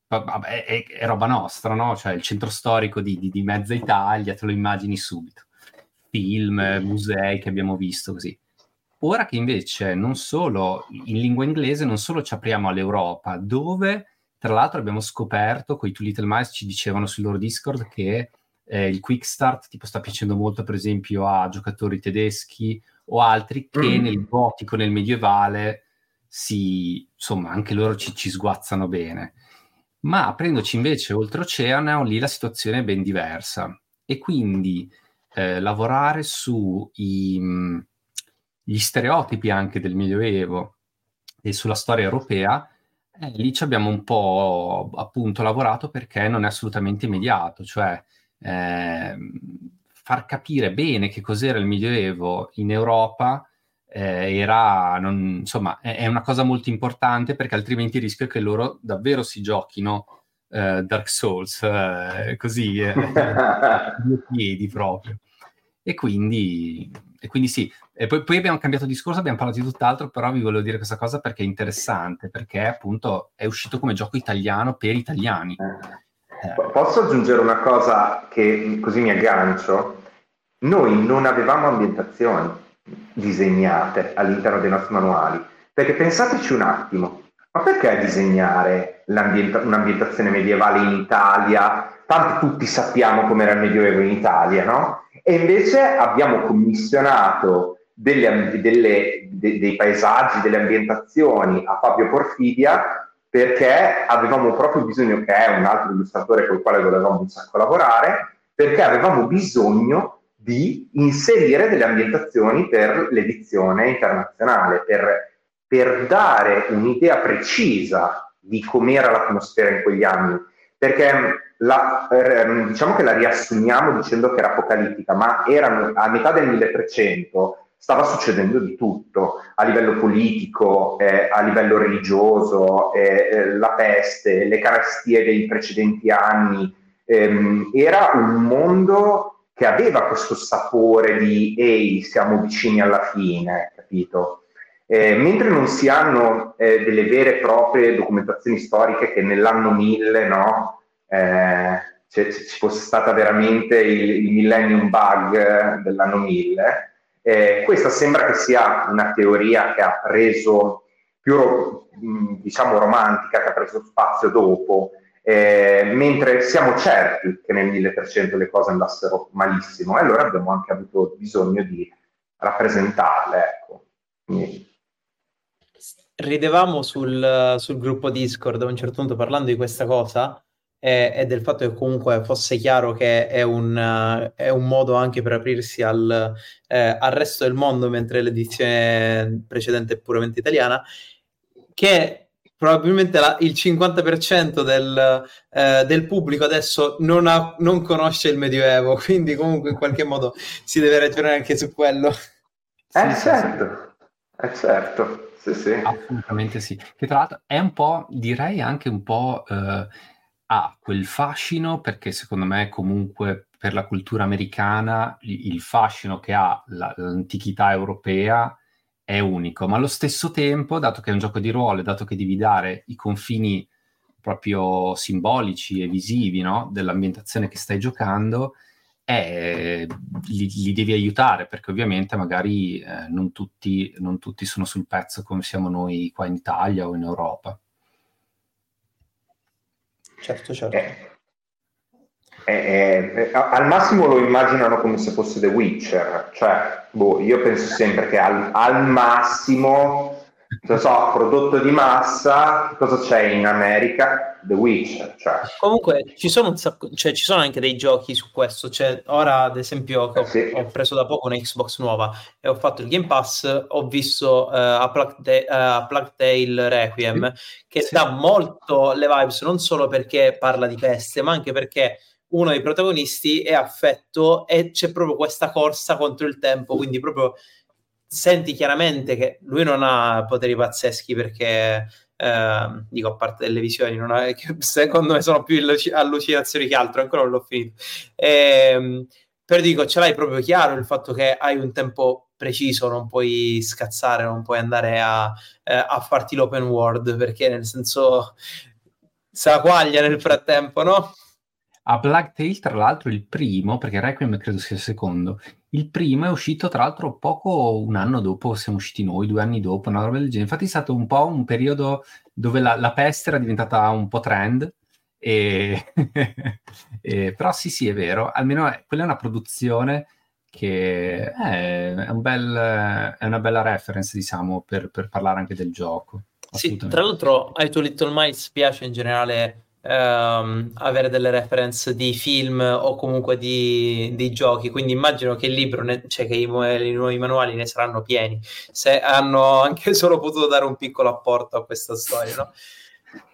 vabbè, è, è, roba nostra, no? Cioè il centro storico di, di, di mezza Italia, te lo immagini subito. Film, musei che abbiamo visto così. Ora che invece non solo in lingua inglese, non solo ci apriamo all'Europa, dove tra l'altro abbiamo scoperto, con i Two Little Mice ci dicevano sul loro Discord che eh, il quick start tipo sta piacendo molto per esempio a giocatori tedeschi o altri che mm. nel gotico, nel medievale si, insomma, anche loro ci, ci sguazzano bene. Ma aprendoci invece oltreoceano, lì la situazione è ben diversa. E quindi eh, lavorare sugli stereotipi anche del Medioevo e sulla storia europea Eh, lì ci abbiamo un po' appunto lavorato perché non è assolutamente immediato, cioè eh, far capire bene che cos'era il Medioevo in Europa eh, era, non, insomma, è, è, una cosa molto importante perché altrimenti il rischio è che loro davvero si giochino eh, Dark Souls, eh, così, eh, <laughs> due piedi proprio. E quindi, e quindi sì, e poi, poi, abbiamo cambiato discorso, abbiamo parlato di tutt'altro, però vi volevo dire questa cosa perché è interessante, perché appunto è uscito come gioco italiano per italiani. Eh. Posso aggiungere una cosa che così mi aggancio? Noi non avevamo ambientazioni disegnate all'interno dei nostri manuali, perché pensateci un attimo, ma perché disegnare un'ambientazione medievale in Italia? Tanto tutti sappiamo com'era il Medioevo in Italia, no? E invece abbiamo commissionato delle, delle, de, dei paesaggi, delle ambientazioni a Fabio Porfidia perché avevamo proprio bisogno, che è un altro illustratore con il quale volevamo un sacco lavorare, perché avevamo bisogno di inserire delle ambientazioni per l'edizione internazionale, per, per dare un'idea precisa di com'era l'atmosfera in quegli anni, perché la, ehm, diciamo che la riassumiamo dicendo che era apocalittica, ma erano a metà del 1300 stava succedendo di tutto a livello politico, eh, a livello religioso, eh, eh, la peste, le carestie dei precedenti anni. Ehm, era un mondo che aveva questo sapore di ehi, siamo vicini alla fine, capito? Eh, mentre non si hanno eh, delle vere e proprie documentazioni storiche che nell'anno 1000, no, eh, ci fosse stata veramente il, il millennium bug dell'anno 1000, eh, questa sembra che sia una teoria che ha preso più, diciamo, romantica, che ha preso spazio dopo, eh, mentre siamo certi che nel 1300 le cose andassero malissimo e allora abbiamo anche avuto bisogno di rappresentarle. Ecco. Ridevamo sul, sul gruppo Discord a un certo punto parlando di questa cosa e, e, del fatto che comunque fosse chiaro che è un, uh, è un modo anche per aprirsi al, eh, al, resto del mondo, mentre l'edizione precedente è puramente italiana, che probabilmente la, il 50% del, eh, del, pubblico adesso non, ha, non, conosce il Medioevo, <laughs> quindi comunque in qualche modo si deve ragionare anche su quello. Eh sì, certo, sì. eh certo, sì sì. Assolutamente sì. Che tra l'altro è un po', direi anche un po'... Eh, ha quel fascino perché secondo me comunque per la cultura americana il fascino che ha la, l'antichità europea è unico, ma allo stesso tempo, dato che è un gioco di ruolo, dato che devi dare i confini proprio simbolici e visivi no? dell'ambientazione che stai giocando, eh, li, li, devi aiutare perché ovviamente magari eh, non, tutti, non tutti sono sul pezzo come siamo noi qua in Italia o in Europa. Certo, certo. Eh, eh, eh, al massimo lo immaginano come se fosse The Witcher, cioè, boh, io penso sempre che al, al massimo non so, prodotto di massa, cosa c'è in America? The Witcher. Cioè. Comunque ci sono, sacco, cioè, ci sono, anche dei giochi su questo. Cioè, ora, ad esempio, ho, sì. ho, preso da poco una Xbox nuova e ho fatto il Game Pass. Ho visto uh, a, Plague Ta- uh, Plague Tale Requiem, che sì. dà molto le vibes, non solo perché parla di peste, ma anche perché uno dei protagonisti è affetto e c'è proprio questa corsa contro il tempo. Quindi, proprio senti chiaramente che lui non ha poteri pazzeschi perché eh, dico a parte delle visioni ha, secondo me sono più allucinazioni che altro ancora non l'ho finito e, ehm, però dico ce l'hai proprio chiaro il fatto che hai un tempo preciso non puoi scazzare non puoi andare a, eh, a farti l'open world perché nel senso se la quaglia nel frattempo no? A Black Tail, tra l'altro, il primo, perché Requiem credo sia il secondo, il primo è uscito tra l'altro poco un anno dopo siamo usciti noi, due anni dopo, una roba del genere. Infatti è stato un po' un periodo dove la, la peste era diventata un po' trend, e... <laughs> e... però sì, sì, è vero, almeno è, quella è una produzione che è, è, un bel, è una bella reference, diciamo, per, per parlare anche del gioco. Sì, tra l'altro ai tuoi Little Mice piace in generale ehm, avere delle reference di film o comunque di, di giochi, quindi immagino che il libro, ne, cioè che i, i, nuovi manuali ne saranno pieni, se hanno anche <laughs> solo potuto dare un piccolo apporto a questa storia, no?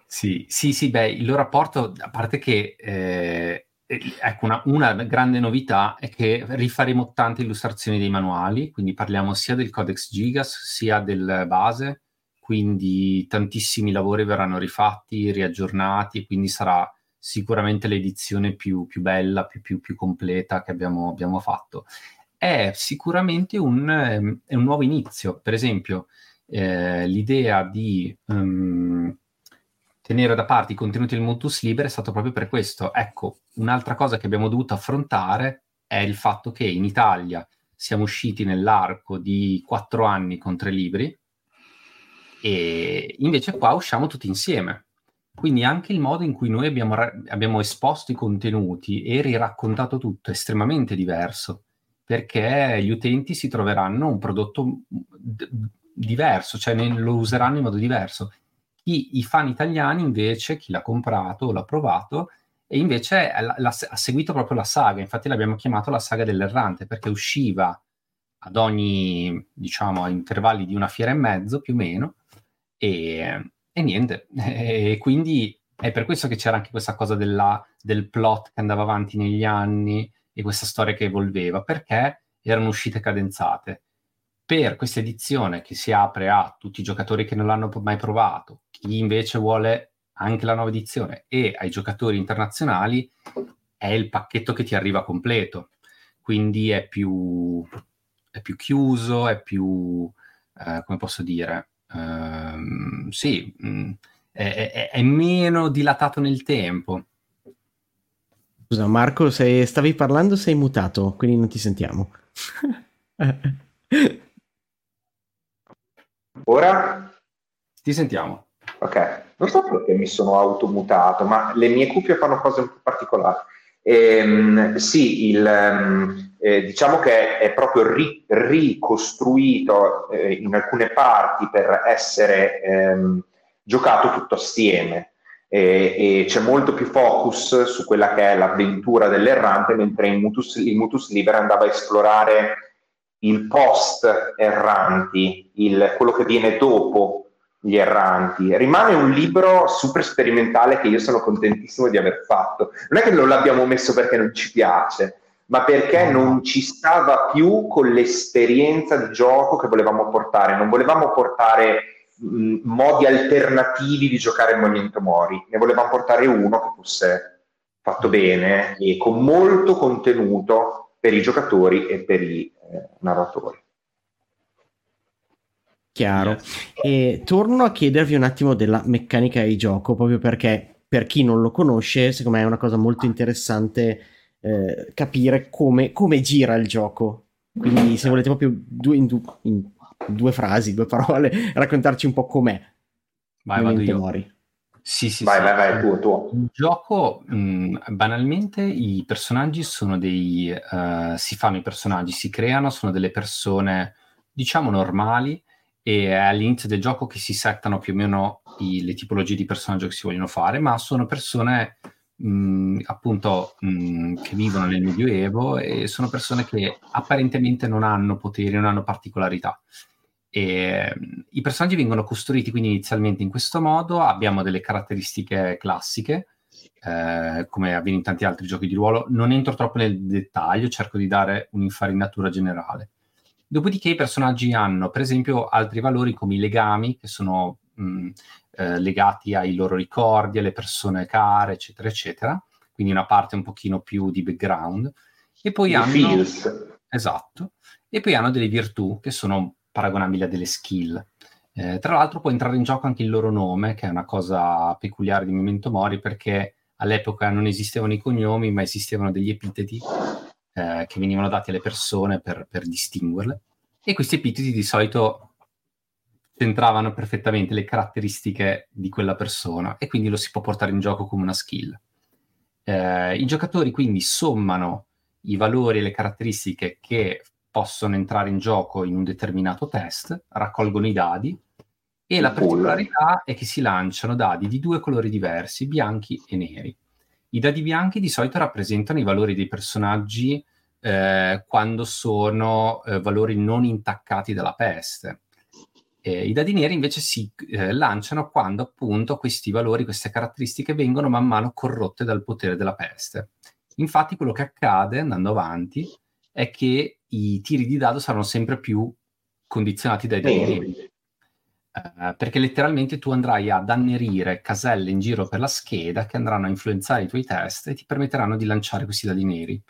Sì, sì, sì, beh, il loro rapporto, a parte che, eh, ecco, una, una, grande novità è che rifaremo tante illustrazioni dei manuali, quindi parliamo sia del Codex Gigas sia del base, quindi tantissimi lavori verranno rifatti, riaggiornati, quindi sarà sicuramente l'edizione più, più bella, più, più, più, completa che abbiamo, abbiamo fatto. È sicuramente un, ehm, è un nuovo inizio, per esempio eh, l'idea di... Um, tenere da parte i contenuti del Motus Libre è stato proprio per questo. Ecco, un'altra cosa che abbiamo dovuto affrontare è il fatto che in Italia siamo usciti nell'arco di quattro anni con tre libri e invece qua usciamo tutti insieme. Quindi anche il modo in cui noi abbiamo, abbiamo esposto i contenuti e riraccontato tutto è estremamente diverso, perché gli utenti si troveranno un prodotto d- diverso, cioè ne, lo useranno in modo diverso chi, I fan italiani invece, chi l'ha comprato, l'ha provato, e invece la, la, ha seguito proprio la saga, infatti l'abbiamo chiamato la saga dell'errante, perché usciva ad ogni, diciamo, a intervalli di una fiera e mezzo più o meno, e, e niente, e quindi è per questo che c'era anche questa cosa della, del plot che andava avanti negli anni e questa storia che evolveva, perché erano uscite cadenzate. Per questa edizione che si apre a tutti i giocatori che non l'hanno mai provato, chi invece vuole anche la nuova edizione e ai giocatori internazionali è il pacchetto che ti arriva completo, quindi è più, è più chiuso, è più, eh, come posso dire, uh, sì, mh, mm, è, è, è, meno dilatato nel tempo. Scusa Marco, se stavi parlando sei mutato, quindi non ti sentiamo. <laughs> Ora? Ti sentiamo. Ok, non so perché mi sono automutato, ma le mie cuffie fanno cose un po' particolari. Ehm, sì, il, ehm, eh, diciamo che è proprio ri- ricostruito eh, in alcune parti per essere ehm, giocato tutto assieme e, e, c'è molto più focus su quella che è l'avventura dell'errante, mentre in Mutus, in Mutus Liber andava a esplorare il post erranti, il, quello che viene dopo gli erranti. Rimane un libro super sperimentale che io sono contentissimo di aver fatto. Non è che non l'abbiamo messo perché non ci piace, ma perché non ci stava più con l'esperienza di gioco che volevamo portare. Non volevamo portare mh, modi alternativi di giocare il Movimento Mori, ne volevamo portare uno che fosse fatto bene e con molto contenuto per i giocatori e per i eh, narratori. Chiaro. E torno a chiedervi un attimo della meccanica di gioco, proprio perché per chi non lo conosce, secondo me è una cosa molto interessante eh, capire come, come, gira il gioco. Quindi se volete proprio due, in, du, in, due frasi, due parole, <laughs> raccontarci un po' com'è. Vai, vado io. Mori. Sì, sì, vai, sì. vai, vai, tu, tu. Il gioco, mh, banalmente, i personaggi sono dei... Uh, si fanno i personaggi, si creano, sono delle persone, diciamo, normali, e è all'inizio del gioco che si settano più o meno i, le tipologie di personaggio che si vogliono fare, ma sono persone mh, appunto mh, che vivono nel Medioevo e sono persone che apparentemente non hanno poteri, non hanno particolarità. E, I personaggi vengono costruiti quindi inizialmente in questo modo, abbiamo delle caratteristiche classiche, eh, come avviene in tanti altri giochi di ruolo. Non entro troppo nel dettaglio, cerco di dare un'infarinatura generale. Dopodiché i personaggi hanno, per esempio, altri valori come i legami, che sono mh, eh, legati ai loro ricordi, alle persone care, eccetera, eccetera. Quindi una parte un pochino più di background. E poi I hanno... Feels. Esatto. E poi hanno delle virtù che sono paragonabili a delle skill. Eh, tra l'altro può entrare in gioco anche il loro nome, che è una cosa peculiare di Memento Mori, perché all'epoca non esistevano i cognomi, ma esistevano degli epiteti eh, che venivano dati alle persone per, per distinguerle. E questi epiteti di solito centravano perfettamente le caratteristiche di quella persona e quindi lo si può portare in gioco come una skill. Eh, I giocatori quindi sommano i valori e le caratteristiche che possono entrare in gioco in un determinato test, raccolgono i dadi e la particolarità è che si lanciano dadi di due colori diversi, bianchi e neri. I dadi bianchi di solito rappresentano i valori dei personaggi eh, quando sono eh, valori non intaccati dalla peste. Eh, I dadi neri invece si eh, lanciano quando appunto questi valori, queste caratteristiche vengono man mano corrotte dal potere della peste. Infatti quello che accade andando avanti è che i tiri di dado saranno sempre più condizionati dai dadi neri. Uh, perché letteralmente tu andrai ad annerire caselle in giro per la scheda che andranno a influenzare i tuoi test e ti permetteranno di lanciare questi dadi neri.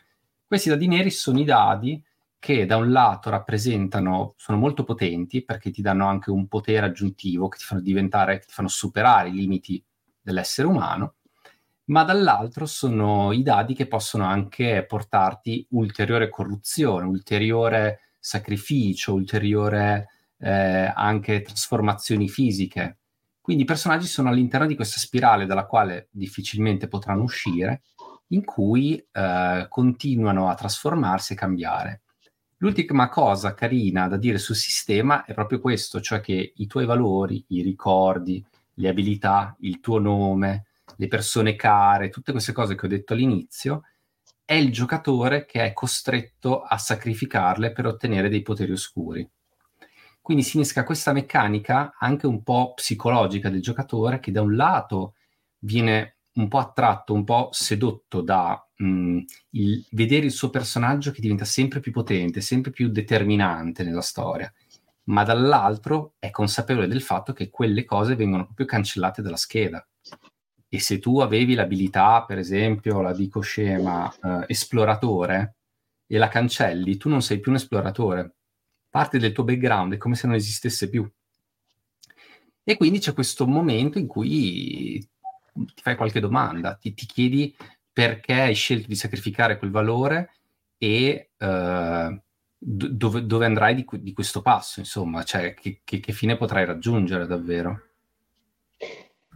Questi dadi neri sono i dadi che da un lato rappresentano, sono molto potenti perché ti danno anche un potere aggiuntivo che ti fanno diventare, che ti fanno superare i limiti dell'essere umano, ma dall'altro sono i dadi che possono anche portarti ulteriore corruzione, ulteriore sacrificio, ulteriore eh, anche trasformazioni fisiche. Quindi i personaggi sono all'interno di questa spirale dalla quale difficilmente potranno uscire, in cui eh, continuano a trasformarsi e cambiare. L'ultima cosa carina da dire sul sistema è proprio questo, cioè che i tuoi valori, i ricordi, le abilità, il tuo nome, le persone care, tutte queste cose che ho detto all'inizio, è il giocatore che è costretto a sacrificarle per ottenere dei poteri oscuri. Quindi si innesca questa meccanica anche un po' psicologica del giocatore che da un lato viene un po' attratto, un po' sedotto da mh, mm, il, vedere il suo personaggio che diventa sempre più potente, sempre più determinante nella storia, ma dall'altro è consapevole del fatto che quelle cose vengono proprio cancellate dalla scheda. E se tu avevi l'abilità, per esempio, la dico scema, eh, esploratore, e la cancelli, tu non sei più un esploratore, parte del tuo background, è come se non esistesse più. E quindi c'è questo momento in cui ti fai qualche domanda, ti, ti chiedi perché hai scelto di sacrificare quel valore e uh, dove, dove, andrai di, di, questo passo, insomma, cioè che, che, che, fine potrai raggiungere davvero.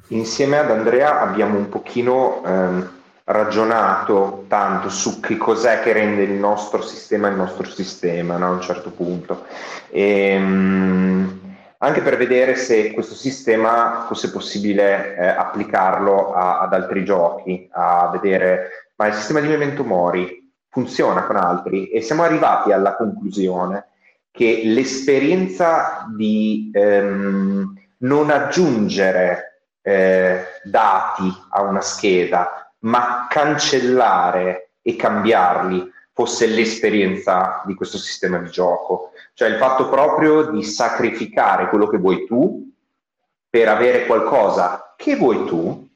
Insieme ad Andrea abbiamo un pochino ehm, ragionato tanto su che cos'è che rende il nostro sistema il nostro sistema no? a un certo punto. E, ehm, anche per vedere se questo sistema fosse possibile eh, applicarlo a, ad altri giochi, a vedere ma il sistema di Memento Mori funziona con altri e siamo arrivati alla conclusione che l'esperienza di ehm, non aggiungere eh, dati a una scheda ma cancellare e cambiarli fosse l'esperienza di questo sistema di gioco. Cioè il fatto proprio di sacrificare quello che vuoi tu per avere qualcosa che vuoi tu,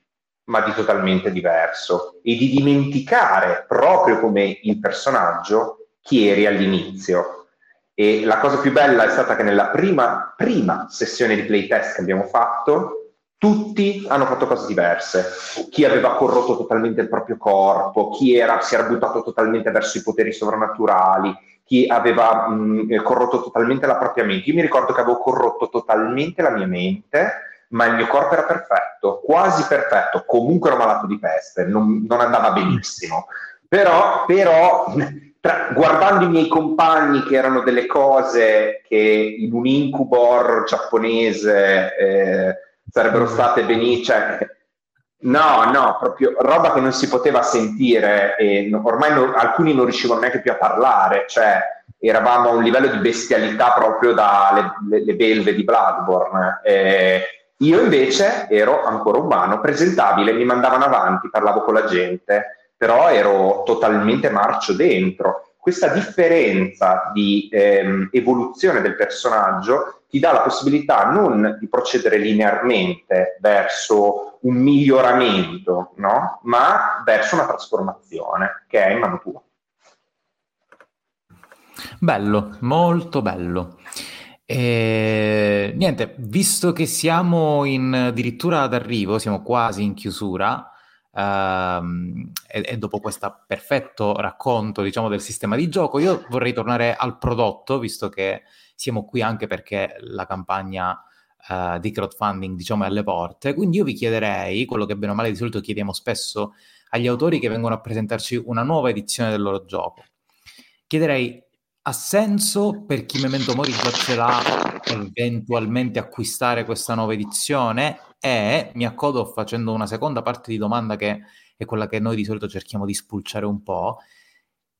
ma di totalmente diverso, e di dimenticare proprio come il personaggio chi eri all'inizio. E la cosa più bella è stata che nella prima, prima sessione di playtest che abbiamo fatto, tutti hanno fatto cose diverse. Chi aveva corrotto totalmente il proprio corpo, chi era, si era buttato totalmente verso i poteri sovrannaturali, chi aveva mh, corrotto totalmente la propria mente. Io mi ricordo che avevo corrotto totalmente la mia mente, ma il mio corpo era perfetto, quasi perfetto, comunque ero malato di peste, non, non andava benissimo. Però, però tra, guardando i miei compagni che erano delle cose che in un incubor giapponese... Eh, sarebbero state benissimo. Cioè, no, no, proprio roba che non si poteva sentire e ormai no, alcuni non riuscivano neanche più a parlare, cioè eravamo a un livello di bestialità proprio dalle le, le belve di Bloodborne. Eh, io invece ero ancora umano, presentabile, mi mandavano avanti, parlavo con la gente, però ero totalmente marcio dentro. Questa differenza di ehm, evoluzione del personaggio ti dà la possibilità non di procedere linearmente verso un miglioramento, no? ma verso una trasformazione che è in mano tua. Bello, molto bello. E, niente, visto che siamo in, addirittura ad arrivo, siamo quasi in chiusura, Uh, e, e, dopo questo perfetto racconto diciamo, del sistema di gioco, io vorrei tornare al prodotto, visto che siamo qui anche perché la campagna uh, di crowdfunding diciamo, è alle porte. Quindi io vi chiederei, quello che bene o male di solito chiediamo spesso agli autori che vengono a presentarci una nuova edizione del loro gioco. Chiederei, ha senso per chi Memento Mori l'ha eventualmente acquistare questa nuova edizione? E mi accodo facendo una seconda parte di domanda che è quella che noi di solito cerchiamo di spulciare un po'.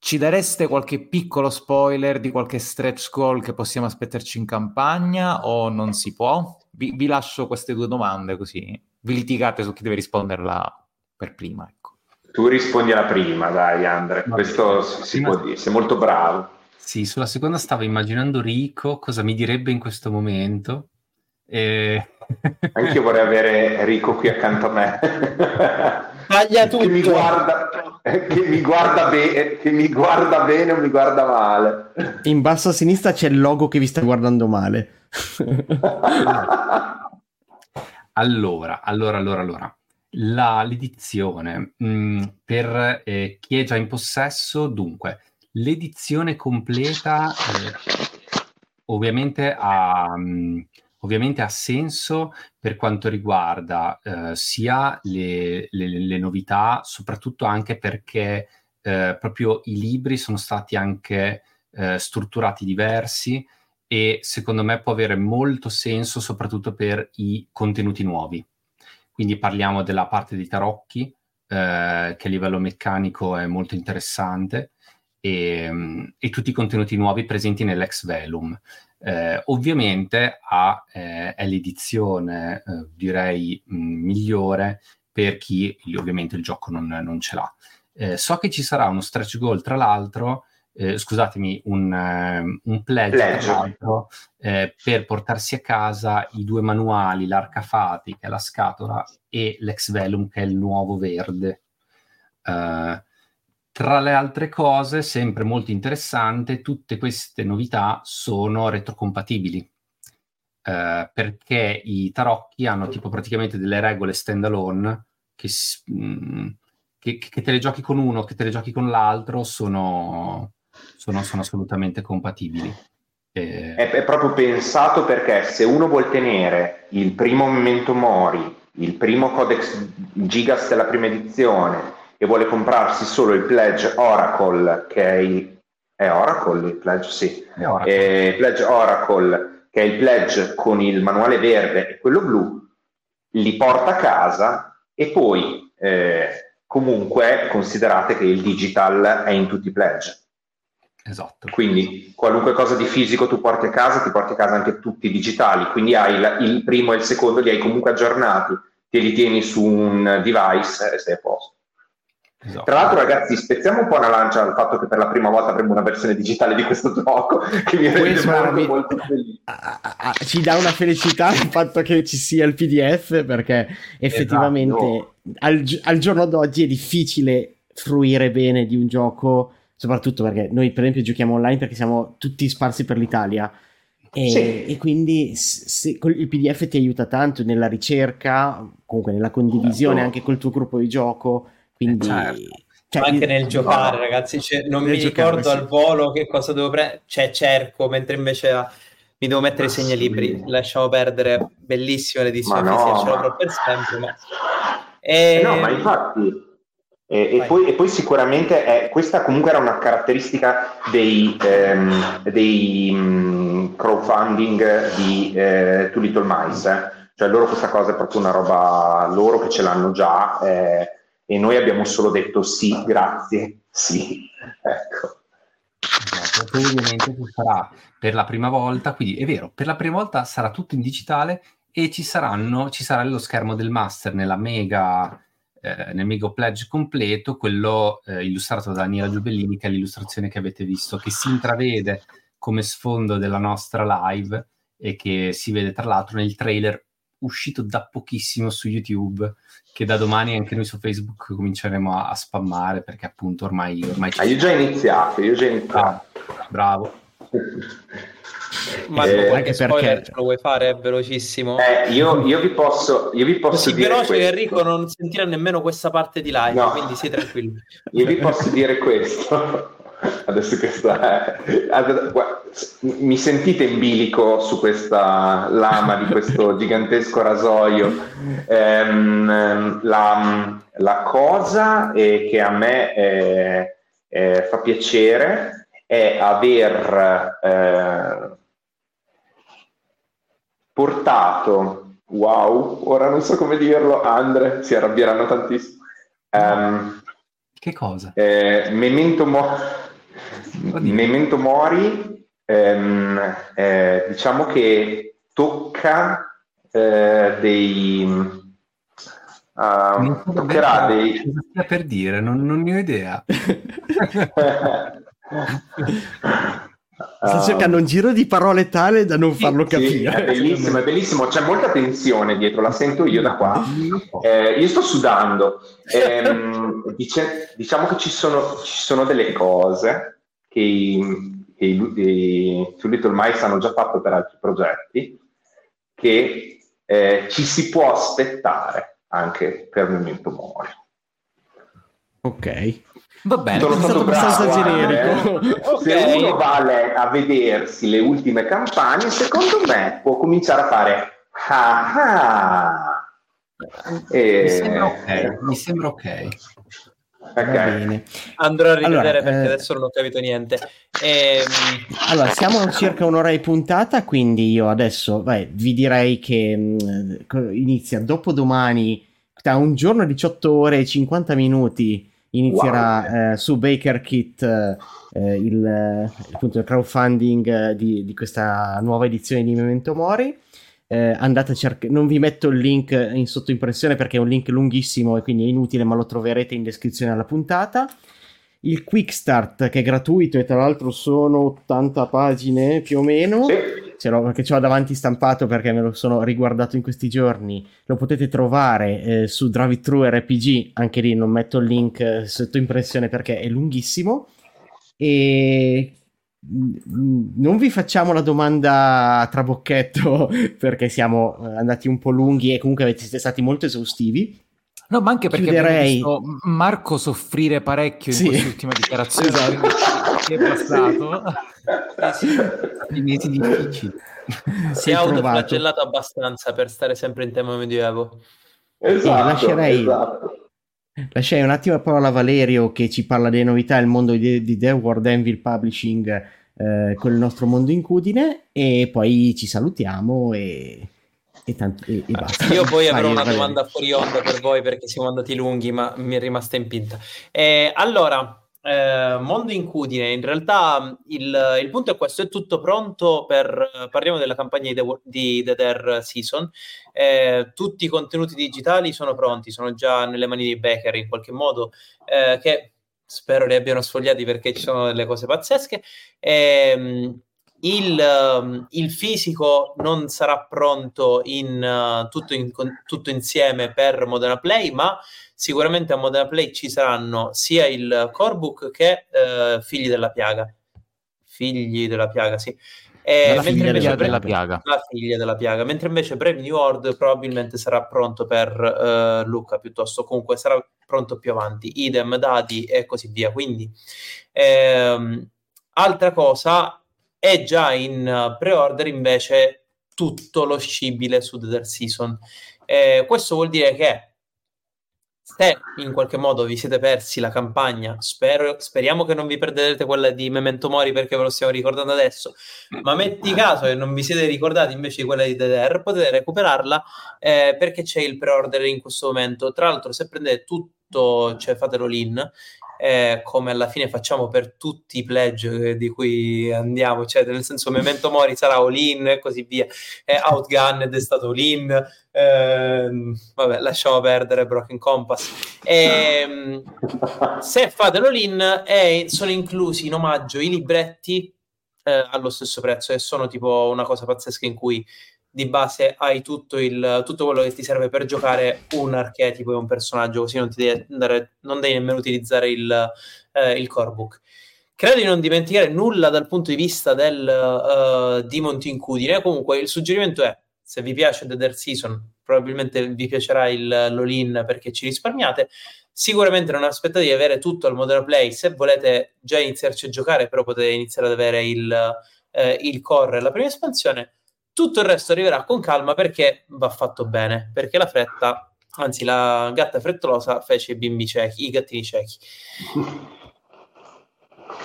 Ci dareste qualche piccolo spoiler di qualche stretch goal che possiamo aspettarci in campagna o non si può? Vi, vi lascio queste due domande così vi litigate su chi deve risponderla per prima. Ecco. Tu rispondi alla prima, dai Andre, Va questo bene. si può dire, sei molto bravo. Sì, sulla seconda stavo immaginando Rico, cosa mi direbbe in questo momento. E... Anche io vorrei avere Rico qui accanto a me. <laughs> Taglia tutto. Che mi guarda, che mi guarda, be- che mi guarda bene o mi guarda male. In basso a sinistra c'è il logo che vi sta guardando male. <laughs> allora, allora, allora, allora. La, l'edizione mh, mm, per eh, chi è già in possesso, dunque, l'edizione completa eh, ovviamente ha... Mh, mm, ovviamente ha senso per quanto riguarda eh, sia le, le, le, novità, soprattutto anche perché eh, proprio i libri sono stati anche eh, strutturati diversi e secondo me può avere molto senso soprattutto per i contenuti nuovi. Quindi parliamo della parte dei tarocchi, eh, che a livello meccanico è molto interessante, e, e tutti i contenuti nuovi presenti nell'ex velum. Eh, ovviamente ha, eh, è l'edizione, eh, direi, mh, migliore per chi ovviamente il gioco non, non ce l'ha. Eh, so che ci sarà uno stretch goal, tra l'altro, eh, scusatemi, un, uh, un pledge, pledge. Eh, per portarsi a casa i due manuali, l'Arcafati, che è la scatola, e l'Ex Velum, che è il nuovo verde. Uh, tra le altre cose, sempre molto interessante, tutte queste novità sono retrocompatibili. Uh, perché i tarocchi hanno tipo praticamente delle regole standalone che, mm, che, che te le giochi con uno, che te le giochi con l'altro, sono, sono, sono assolutamente compatibili. Eh... È, è, proprio pensato perché se uno vuol tenere il primo Memento Mori, il primo Codex Gigas della prima edizione e vuole comprarsi solo il Pledge Oracle, che è il... È Oracle il Pledge? Sì. È Oracle. Eh, pledge Oracle, che è il Pledge con il manuale verde e quello blu, li porta a casa e poi eh, comunque considerate che il digital è in tutti i pledge. Esatto. Quindi qualunque cosa di fisico tu porti a casa, ti porti a casa anche tutti i digitali, quindi hai il, il primo e il secondo, li hai comunque aggiornati, te li tieni su un device e sei a posto. Esatto. Tra l'altro, ragazzi, spezziamo un po' una lancia al fatto che per la prima volta avremo una versione digitale di questo <laughs> gioco che mi rende molto, molto felice. Ci dà una felicità il fatto che ci sia il PDF perché effettivamente esatto. al, al, giorno d'oggi è difficile fruire bene di un gioco, soprattutto perché noi, per esempio, giochiamo online perché siamo tutti sparsi per l'Italia. E, sì. e quindi se, il PDF ti aiuta tanto nella ricerca, comunque nella condivisione certo. anche col tuo gruppo di gioco quindi... Certo. Cioè, anche nel giocare, no, ragazzi, cioè, non mi giocare, ricordo sì. al volo che cosa devo prendere, cioè cerco, mentre invece ah, mi devo mettere i segnalibri, lasciamo perdere, bellissime l'edizione ma no, ma... per sempre, ma... E... Eh, no, ma infatti... E, e, poi, e, poi, sicuramente è, questa comunque era una caratteristica dei, ehm, dei um, crowdfunding di eh, Too Little Mice, eh. cioè loro questa cosa è proprio una roba loro che ce l'hanno già, eh, e noi abbiamo solo detto sì, grazie, sì. Ecco. Esatto, poi ovviamente ci sarà per la prima volta, quindi è vero, per la prima volta sarà tutto in digitale e ci, saranno, ci sarà lo schermo del master nella mega, eh, nel mega pledge completo, quello eh, illustrato da Daniela Giubellini, che è l'illustrazione che avete visto, che si intravede come sfondo della nostra live e che si vede tra l'altro nel trailer uscito da pochissimo su YouTube che da domani anche noi su Facebook cominceremo a, a spammare perché appunto ormai, ormai ci ah, io già iniziato, io già iniziato. Bravo. Ma eh, anche spoiler perché... ce lo vuoi fare velocissimo? Eh, io, io, vi posso, io vi posso Così dire veloce che Enrico non sentirà nemmeno questa parte di live, no. quindi sii tranquillo. Io vi posso dire questo. <laughs> Adesso che sta... Mi sentite in bilico su questa lama di questo gigantesco rasoio. Ehm, la, la, cosa che a me è, è, fa piacere è aver eh, portato, wow, ora non so come dirlo, Andre, si arrabbieranno tantissimo. Um, che cosa? Eh, memento mori Memento Mori, ehm, eh, diciamo che tocca eh, dei... Uh, toccherà dei... Cosa stia per dire? Non, non ne ho idea. <laughs> <laughs> Sta cercando un giro di parole tale da non farlo sì, capire. è bellissimo, è bellissimo. C'è molta tensione dietro, la sento io da qua. Eh, io sto sudando. Eh, dice, diciamo che ci sono, ci sono, delle cose che i, che i, i Mice hanno già fatto per altri progetti che eh, ci si può aspettare anche per Memento Mori. Ok. Va bene, Sono stato abbastanza generico. <laughs> Eh. Se uno va a vedersi le ultime campagne, secondo me può cominciare a fare ah ah. E... Mi sembra ok. Mi sembra ok. Okay. Andrò a rivedere allora, perché eh... adesso non ho capito niente. E... Allora, siamo a circa un'ora di puntata, quindi io adesso vai, vi direi che mh, mm, inizia dopo domani, tra un giorno 18 ore e 50 minuti inizierà wow. eh, su Baker Kit eh, il, appunto, il crowdfunding eh, di, di, questa nuova edizione di Memento Mori. Eh, andate a cercare, non vi metto il link in sottoimpressione perché è un link lunghissimo e quindi è inutile, ma lo troverete in descrizione alla puntata. Il Quick Start che è gratuito e tra l'altro sono 80 pagine più o meno. Sì ce l'ho, perché ce l'ho davanti stampato perché me lo sono riguardato in questi giorni. Lo potete trovare eh, su Drive RPG, anche lì non metto il link eh, sotto impressione perché è lunghissimo. E mm, non vi facciamo la domanda a trabocchetto <laughs> perché siamo eh, andati un po' lunghi e comunque siete stati molto esaustivi. No, ma anche perché Chiuderei... abbiamo visto Marco soffrire parecchio in sì. quest'ultima dichiarazione. esatto. Che è passato. I mesi difficili. Si è autoflagellato abbastanza per stare sempre in tema medioevo. Esatto, eh, lascerei, esatto. lascerei un attimo la parola a Valerio che ci parla delle novità del mondo di, di The World Anvil Publishing eh, con il nostro mondo incudine e poi ci salutiamo e, e, tanto, e, e basta. Io poi avrò una domanda fuori onda per voi perché siamo andati lunghi ma mi è rimasta in pinta. Eh, allora, eh, Mondo Incudine, in realtà il, il, punto è questo, è tutto pronto per, parliamo della campagna di The, di The Dare Season, eh, tutti i contenuti digitali sono pronti, sono già nelle mani di Becker in qualche modo, eh, che spero li abbiano sfogliati perché ci sono delle cose pazzesche. Eh, il, il, fisico non sarà pronto in, uh, tutto, in, tutto insieme per Modena Play, ma sicuramente a Modena Play ci saranno sia il core book che uh, Figli della Piaga. Figli della Piaga, sì. E la figlia della, della piaga. La figlia della piaga. Mentre invece Brave New World probabilmente sarà pronto per uh, Luca, piuttosto comunque sarà pronto più avanti. Idem, dati e così via. Quindi, ehm, altra cosa, è già in uh, pre-order invece tutto lo scibile su The Dark Season. Eh, questo vuol dire che se in qualche modo vi siete persi la campagna, spero, speriamo che non vi perderete quella di Memento Mori perché ve lo stiamo ricordando adesso, ma metti caso che non vi siete ricordati invece di quella di DDR, potete recuperarla eh, perché c'è il pre-order in questo momento. Tra l'altro, se prendete tutto, cioè fatelo l'in, eh, come alla fine facciamo per tutti i pledge di cui andiamo, cioè nel senso Memento Mori sarà all-in e così via, eh, Outgunned è stato all-in, eh, vabbè lasciamo perdere Broken Compass. E, ehm, se fate l'all-in eh, sono inclusi in omaggio i libretti eh, allo stesso prezzo e sono tipo una cosa pazzesca in cui di base hai tutto, il, tutto quello che ti serve per giocare un archetipo e un personaggio, così non, devi, andare, non devi nemmeno utilizzare il, eh, il core book. Credo di non dimenticare nulla dal punto di vista del uh, Demon Incudine. Comunque, il suggerimento è: se vi piace The Dead Season, probabilmente vi piacerà il Lolin perché ci risparmiate. Sicuramente non aspettate di avere tutto al Modern Play. Se volete già iniziarci a giocare, però potete iniziare ad avere il, eh, il core, la prima espansione tutto il resto arriverà con calma perché va fatto bene, perché la fretta, anzi la gatta frettolosa fece i bimbi ciechi, i gattini ciechi.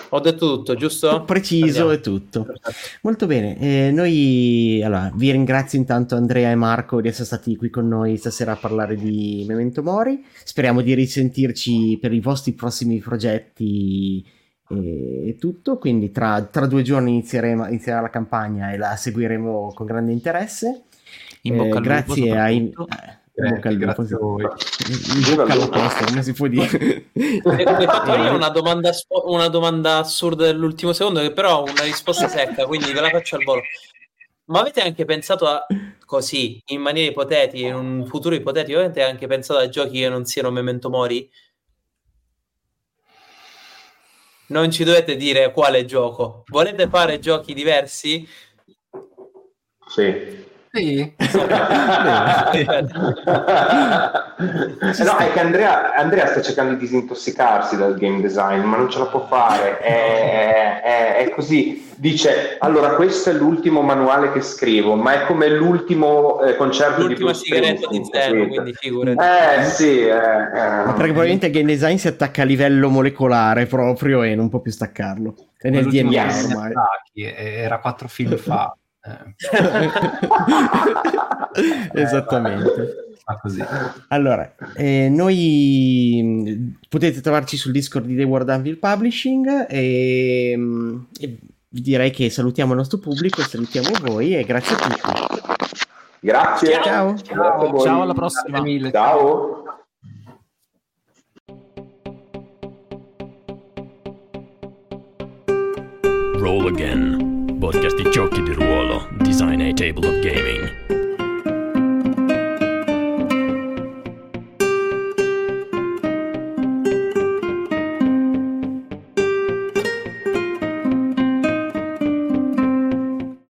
Ho detto tutto, giusto? Preciso e tutto. Perfetto. Molto bene. Eh, noi allora, vi ringrazio intanto Andrea e Marco di essere stati qui con noi stasera a parlare di Memento Mori. Speriamo di risentirci per i vostri prossimi progetti e tutto, quindi tra, tra due giorni inizieremo, inizierà la campagna e la seguiremo con grande interesse. In bocca Eh, grazie ai... lupo, eh, in bocca al grazie a voi. In bocca al posto, come si può dire. Fatto io una domanda, una domanda assurda dell'ultimo secondo che però ha una risposta secca, quindi ve la faccio al volo. Ma avete anche pensato a così, in maniera ipotetica, in un futuro ipotetico, avete anche pensato a giochi che non siano Memento Mori? Non ci dovete dire quale gioco. Volete fare giochi diversi? Sì. Sì. Eh no, è che Andrea, Andrea sta cercando di disintossicarsi dal game design, ma non ce la può fare. È, è- è così. Dice: Allora, questo è l'ultimo manuale che scrivo, ma è come l'ultimo eh, concerto L'ultima di Bruce sigaretta di zero, quindi figurati. Eh sì, eh, eh. Ma perché probabilmente il game design si attacca a livello molecolare proprio e non può più staccarlo. È nel L'ultimo DNA ormai. attacchi, era quattro film <laughs> fa. Eh, <laughs> Esattamente. fa così. Allora, eh, noi mh, potete trovarci sul Discord di The World Anvil Publishing e, mh, e direi che salutiamo il nostro pubblico, salutiamo voi e grazie a tutti. Grazie. Ciao. Voi. Ciao, alla prossima. Mille. Ciao. Roll Again, podcast di giochi di ruolo, design a table of gaming.